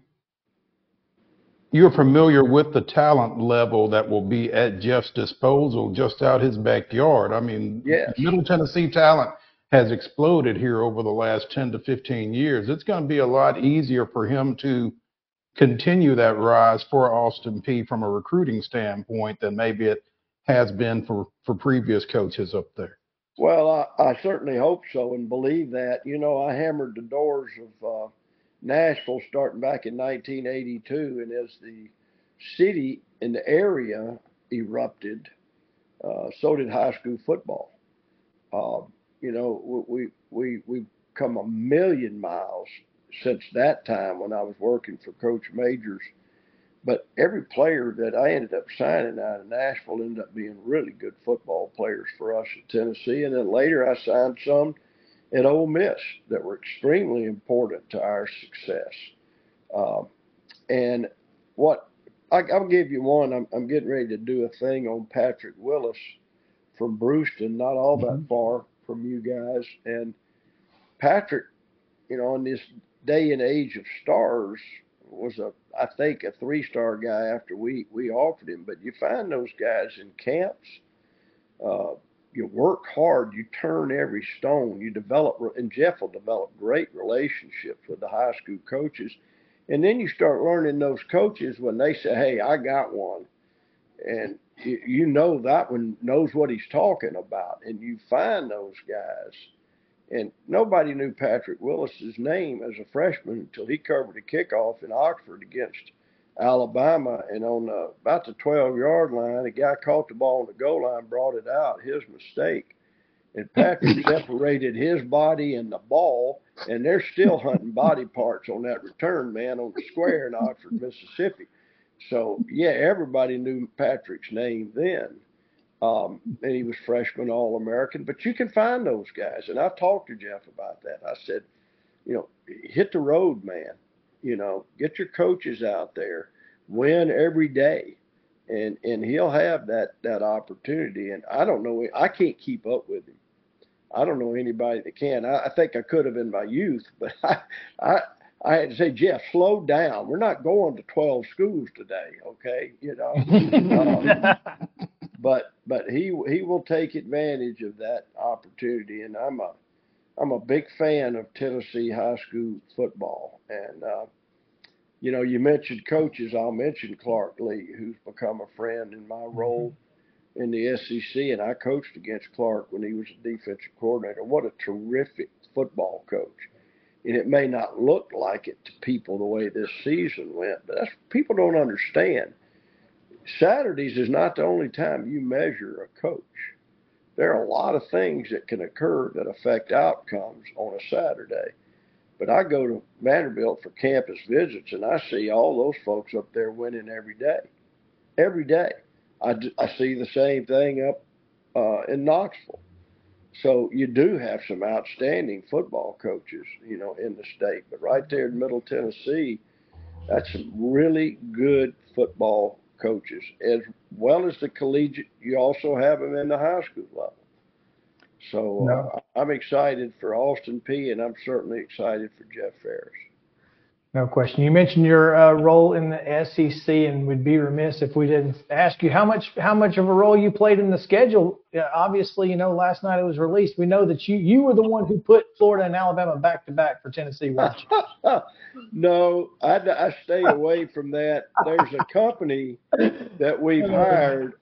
you're familiar with the talent level that will be at Jeff's disposal just out his backyard. I mean, yes. Middle Tennessee talent has exploded here over the last 10 to 15 years. It's going to be a lot easier for him to continue that rise for Austin Peay from a recruiting standpoint than maybe it has been for, for previous coaches up there. Well, I, I certainly hope so and believe that. You know, I hammered the doors of uh, Nashville starting back in 1982, and as the city and the area erupted, uh, so did high school football. Uh, you know, we we we've come a million miles since that time when I was working for Coach Majors. But every player that I ended up signing out of Nashville ended up being really good football players for us at Tennessee. And then later I signed some at Ole Miss that were extremely important to our success. Uh, and what I, will give you one. I'm, I'm, getting ready to do a thing on Patrick Willis from Bruceton, not all that mm-hmm. far from you guys. And Patrick, you know, in this day and age of stars, was a I think a three star guy after we we offered him. But you find those guys in camps. Uh, you work hard, you turn every stone, you develop, and Jeff will develop great relationships with the high school coaches. And then you start learning those coaches when they say, Hey, I got one. And you, you know that one knows what he's talking about. And you find those guys and nobody knew Patrick Willis's name as a freshman until he covered a kickoff in Oxford against Alabama. And on the, about the 12 yard line, a guy caught the ball on the goal line, brought it out, his mistake. And Patrick separated his body and the ball, and they're still hunting body parts on that return, man, on the square in Oxford, Mississippi. So, yeah, everybody knew Patrick's name then. Um, and he was freshman All American. But you can find those guys. And I talked to Jeff about that. I said, you know, hit the road, man. You know, get your coaches out there, win every day. And, and he'll have that, that opportunity. And I don't know, I can't keep up with him. I don't know anybody that can. I, I think I could have in my youth, but I, I, I had to say, Jeff, slow down. We're not going to 12 schools today, okay? You know, um, but but he he will take advantage of that opportunity, and I'm a I'm a big fan of Tennessee high school football, and uh, you know you mentioned coaches. I'll mention Clark Lea, who's become a friend in my mm-hmm. role in the SEC, and I coached against Clark when he was a defensive coordinator. What a terrific football coach! And it may not look like it to people the way this season went, but that's people don't understand Saturdays is not the only time you measure a coach. There are a lot of things that can occur that affect outcomes on a Saturday. But I go to Vanderbilt for campus visits and I see all those folks up there winning every day. Every day. I, I see the same thing up uh, in Knoxville. So you do have some outstanding football coaches, you know, in the state. But right there in Middle Tennessee, that's some really good football coaches, as well as the collegiate. You also have them in the high school level. So no. uh, I'm excited for Austin Peay, and I'm certainly excited for Jeff Faris. No question. You mentioned your uh, role in the SEC, and we'd be remiss if we didn't ask you how much how much of a role you played in the schedule. Obviously, you know last night it was released. We know that you you were the one who put Florida and Alabama back to back for Tennessee. no, I, I stay away from that. There's a company that we've hired,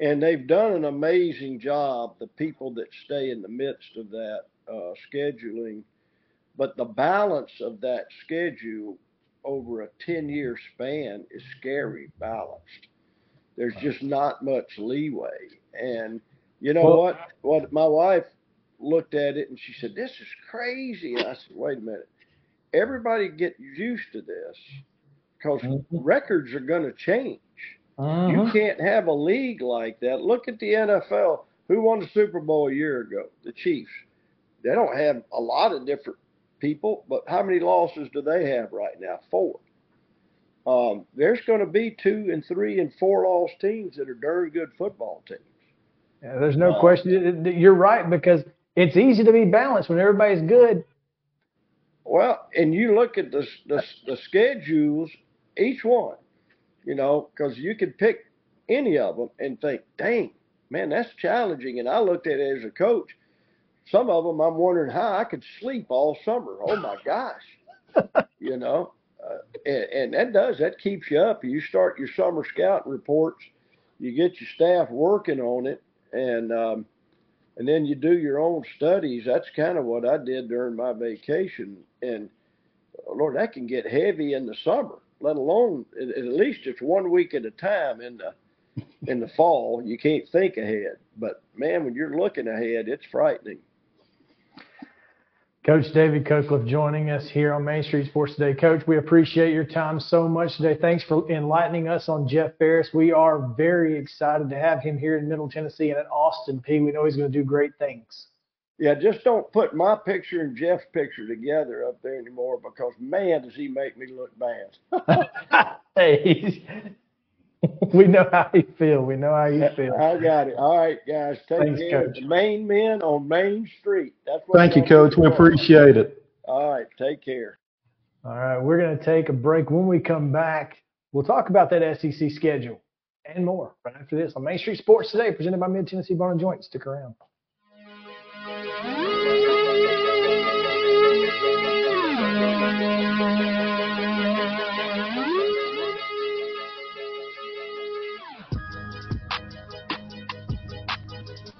and they've done an amazing job. The people that stay in the midst of that uh, scheduling but the balance of that schedule over a 10 year span is scary balanced. There's just not much leeway. And you know well, what? What my wife looked at it and she said, This is crazy. And I said, Wait a minute. Everybody get used to this because mm-hmm. records are going to change. You can't have a league like that. Look at the NFL. Who won the Super Bowl a year ago? The Chiefs. They don't have a lot of different people, but how many losses do they have right now? Four. Um, there's going to be two and three and four lost teams that are darn good football teams. Yeah, there's no uh, question. You're right because it's easy to be balanced when everybody's good. Well, and you look at the the, the schedules, each one, you know, because you could pick any of them and think, dang, man, that's challenging. And I looked at it as a coach. Some of them, I'm wondering how I could sleep all summer. Oh my gosh, you know, uh, and, and that does that keeps you up. You start your summer scout reports, you get your staff working on it, and um, and then you do your own studies. That's kind of what I did during my vacation, and oh, Lord, that can get heavy in the summer. Let alone at, at least it's one week at a time in the in the fall. You can't think ahead, but man, when you're looking ahead, it's frightening. Coach David Cutcliffe joining us here on Main Street Sports Today. Coach, we appreciate your time so much today. Thanks for enlightening us on Jeff Faris. We are very excited to have him here in Middle Tennessee and at Austin Peay. We know he's going to do great things. Yeah, just don't put my picture and Jeff's picture together up there anymore because man, does he make me look bad. hey, we know how you feel. We know how you feel. I got it. All right, guys. Take Thanks, care. Coach. The main men on Main Street. That's what Thank you, we're gonna Coach. We appreciate it. All right, take care. All right, we're going to take a break. When we come back, we'll talk about that SEC schedule and more right after this on Main Street Sports Today, presented by Mid Tennessee Bar and Joint. Stick around.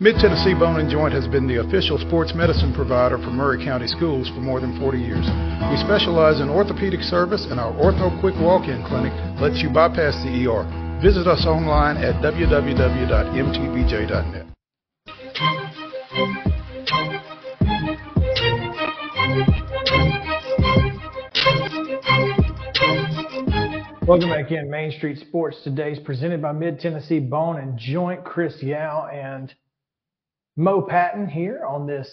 Mid Tennessee Bone and Joint has been the official sports medicine provider for Maury County Schools for more than 40 years. We specialize in orthopedic service, and our Ortho Quick Walk-In Clinic lets you bypass the ER. Visit us online at www.mtbj.net. Welcome back in. Main Street Sports today is presented by Mid Tennessee Bone and Joint. Chris Yow and Mo Patton here on this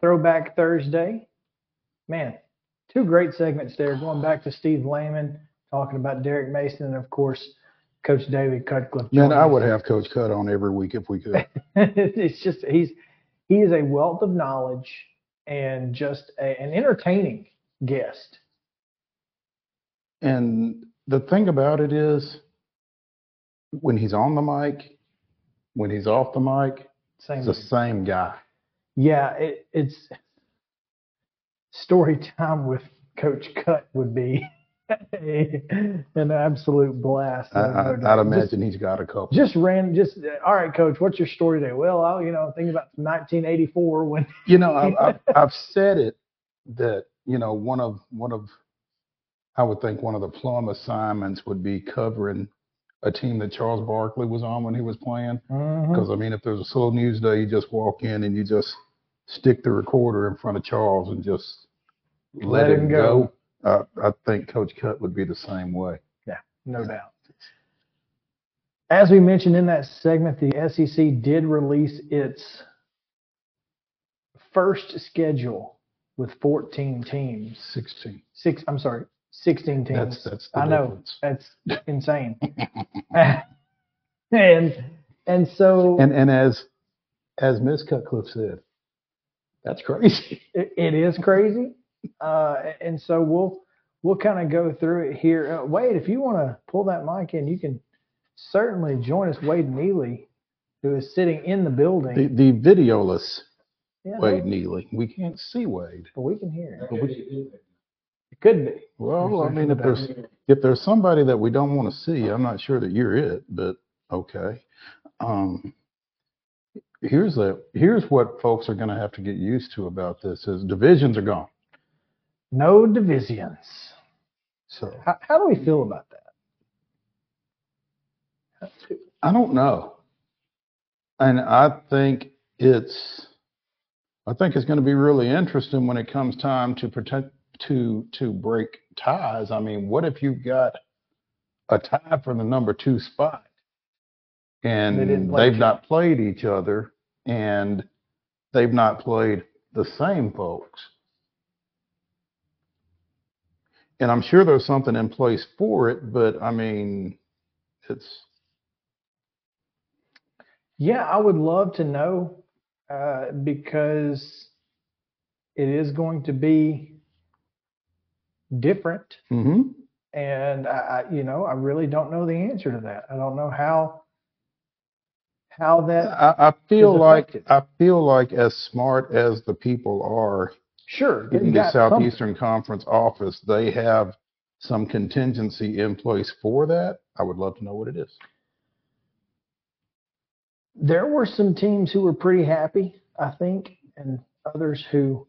Throwback Thursday. Man, two great segments there. Going back to Steve Lehman talking about Derek Mason, and of course, Coach David Cutcliffe. Man, I would have Coach Cut on every week if we could. it's just he's he is a wealth of knowledge and just a, an entertaining guest. And the thing about it is, when he's on the mic, when he's off the mic, Same. it's the same guy. Yeah, it, it's story time with Coach Cut would be a, an absolute blast. I, No I, doubt. I'd Just- imagine he's got a couple. Just ran, just all right, Coach. What's your story today? Well, I, you know, think about 1984 when you know, I've, I've, I've said it that you know one of one of I would think one of the plum assignments would be covering a team that Charles Barkley was on when he was playing. Mm-hmm. Because I mean, if there's a slow news day, you just walk in and you just stick the recorder in front of Charles and just let, Let him him go. go. I, I think Coach Cut would be the same way. Yeah, no doubt. As we mentioned in that segment, the SEC did release its first schedule with 14 teams. 16. Six, I'm sorry, 16 teams. That's that's I know difference. that's insane. and and so And and as as Ms. Cutcliffe said, that's crazy. it, it is crazy. Uh, and so we'll we'll kind of go through it here. Uh, Wade, if you want to pull that mic in, you can certainly join us. Wade Neely, who is sitting in the building. The the videoless Yeah, Wade Neely. We can't see Wade. but we can hear it. It could be. well, I mean, if there's if there's somebody that we don't want to see, I'm not sure that you're it, but okay. Um, here's a here's what folks are going to have to get used to about this: is divisions are gone. No divisions. So How, how do we feel about that? I don't know, and I think it's I think it's going to be really interesting when it comes time to protect to to break ties. I mean, what if you've got a tie for the number two spot, and they they've each not played each other, and they've not played the same folks. And I'm sure there's something in place for it, but I mean, it's Yeah, I would love to know uh, because it is going to be different. hmm and I, you know, I really don't know the answer to that. I don't know how how that. I, I feel like. I feel like as smart as the people are Sure, in the got something. Southeastern Conference office, they have some contingency in place for that. I would love to know what it is. There were some teams who were pretty happy, I think, and others who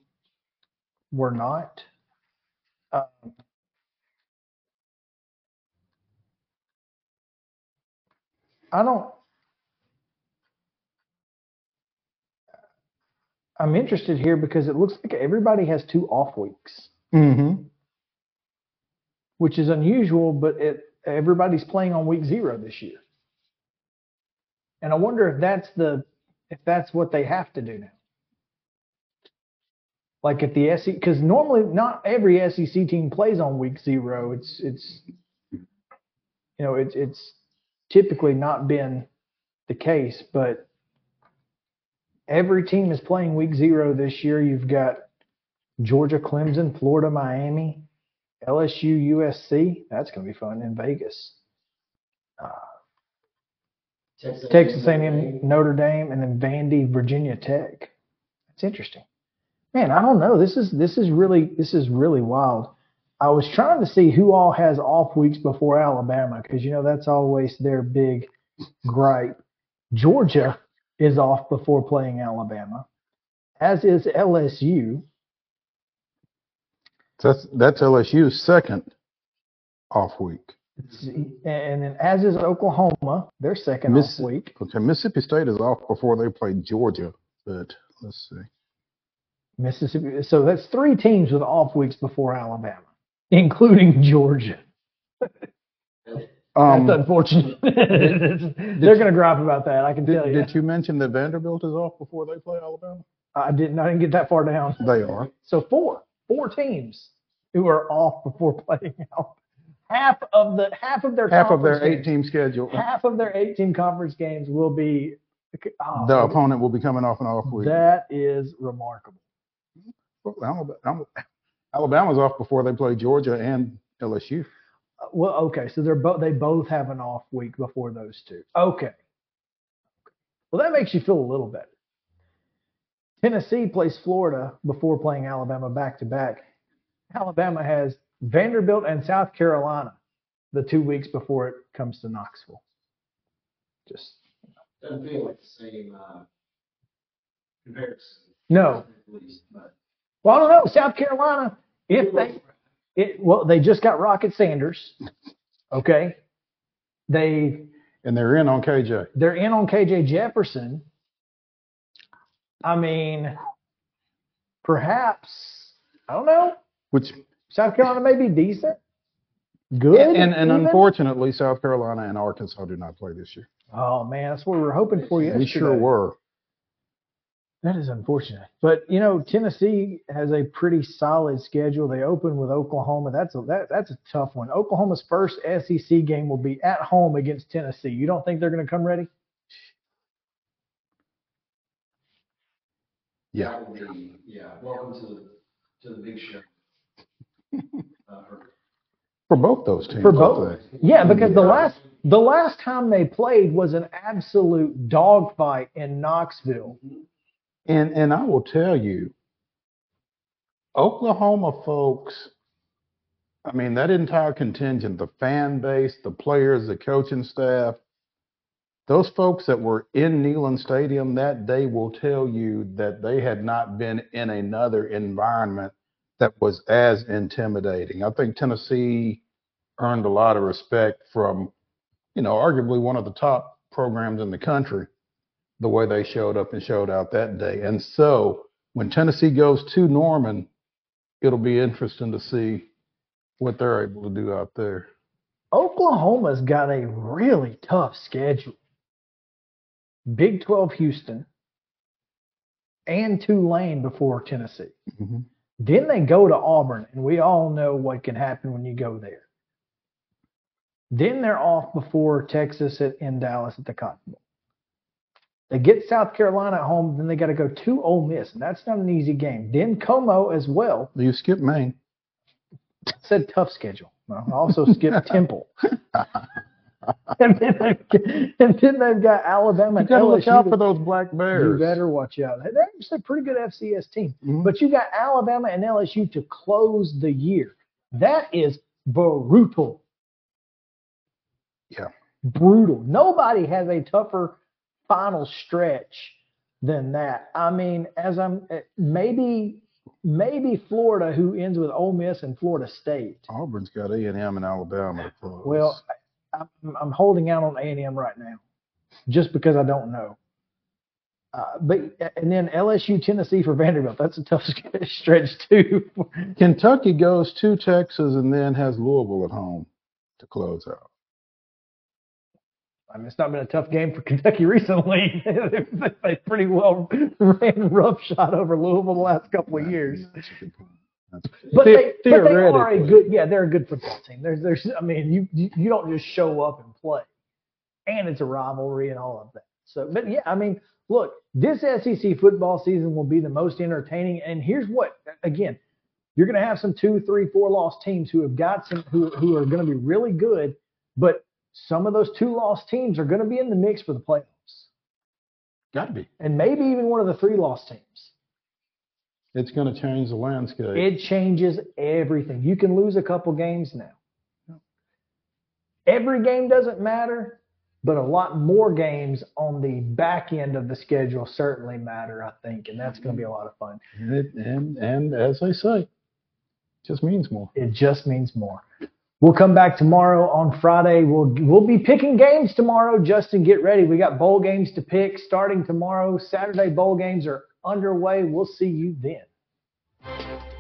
were not. Um, I don't. I'm interested here because it looks like everybody has two off weeks, Mm-hmm. which is unusual, but it everybody's playing on week zero this year. And I wonder if that's the if that's what they have to do now. Like if the SEC, because normally not every SEC team plays on week zero. It's it's you know it's it's typically not been the case, but every team is playing week zero this year. You've got Georgia, Clemson, Florida, Miami, LSU, USC. That's going to be fun in Vegas. Uh, Texas A&M, Notre Dame, and then Vandy, Virginia Tech. That's interesting. Man, I don't know. This is this is really this is really wild. I was trying to see who all has off weeks before Alabama because you know that's always their big gripe. Georgia is off before playing Alabama, as is LSU. That's that's LSU's second off week. And then as is Oklahoma, their second Miss- off week. Okay, Mississippi State is off before they play Georgia, but let's see. Mississippi. So that's three teams with off weeks before Alabama, including Georgia. Um, that's unfortunate. They're going to gripe about that. I can tell Did, you. did you mention that Vanderbilt is off before they play Alabama? I didn't. I didn't get that far down. They are. So four, four teams who are off before playing out. Half of the half of their Half of their games- eight-team schedule. half of their eight-team conference games will be. Oh, The opponent will be coming off an off week. That is remarkable. Well, Alabama, Alabama's off before they play Georgia and LSU. Uh, Well, okay, so they're both they both have an off week before those two. Okay. Well, that makes you feel a little better. Tennessee plays Florida before playing Alabama back to back. Alabama has Vanderbilt and South Carolina the two weeks before it comes to Knoxville. Just Doesn't feel like the same uh, comparison. no. At least, but Well, I don't know. South Carolina, if they, it well, they just got Rocket Sanders. Okay, they And they're in on KJ. they're in on KJ Jefferson. I mean, perhaps I don't know. Which South Carolina may be decent, good, And, and, and unfortunately, South Carolina and Arkansas do not play this year. Oh man, that's what we were hoping for yesterday. We sure were. That is unfortunate. But you know, Tennessee has a pretty solid schedule. They open with Oklahoma. That's a that, that's a tough one. Oklahoma's first SEC game will be at home against Tennessee. You don't think they're going to come ready? Yeah. Be, yeah, welcome to the, to the big show. Uh, for- For both those teams. For both. Yeah, because the last the last time they played was an absolute dogfight in Knoxville. And and I will tell you, Oklahoma folks, I mean, that entire contingent, the fan base, the players, the coaching staff, those folks that were in Neyland Stadium that day will tell you that they had not been in another environment that was as intimidating. I think Tennessee earned a lot of respect from, you know, arguably one of the top programs in the country the way they showed up and showed out that day. And so when Tennessee goes to Norman, it'll be interesting to see what they're able to do out there. Oklahoma's got a really tough schedule. Big 12 Houston and Tulane before Tennessee. Mm-hmm. Then they go to Auburn, and we all know what can happen when you go there. Then they're off before Texas at, in Dallas at the Cotton Bowl. They get South Carolina at home, then they got to go to Ole Miss, and that's not an easy game. Then Como as well. You skip Maine. Said tough schedule. I also skipped Temple. and, then they've, and then they've got Alabama You and got to look out for those black bears. You better watch out. They're actually a pretty good FCS team. Mm-hmm. But you got Alabama and LSU to close the year. That is brutal. Yeah. Brutal. Nobody has a tougher final stretch than that. I mean, as I'm eh, maybe maybe Florida, who ends with Ole Miss and Florida State. Auburn's got A and M and Alabama to close. Well, I- I'm, I'm holding out on A&M right now, just because I don't know. Uh, but and then LSU, Tennessee for Vanderbilt. That's a tough stretch too. Kentucky goes to Texas and then has Louisville at home to close out. I mean, it's not been a tough game for Kentucky recently. they pretty well ran roughshod over Louisville the last couple of years. But they, but they are a good, yeah, they're a good football team. There's, there's, I mean, you, you, you don't just show up and play, and it's a rivalry and all of that. So, but yeah, I mean, look, this SEC football season will be the most entertaining. And here's what, again, you're going to have some two, three, four lost teams who have got some, who, who are going to be really good, but some of those two lost teams are going to be in the mix for the playoffs, Got to be. and maybe even one of the three lost teams. It's going to change the landscape. It changes everything. You can lose a couple games now. Every game doesn't matter, but a lot more games on the back end of the schedule certainly matter, I think, and that's going to be a lot of fun. And, and and as I say, just means more. It just means more. We'll come back tomorrow on Friday. We'll we'll be picking games tomorrow. Justin, get ready. We got bowl games to pick starting tomorrow. Saturday bowl games are underway. We'll see you then.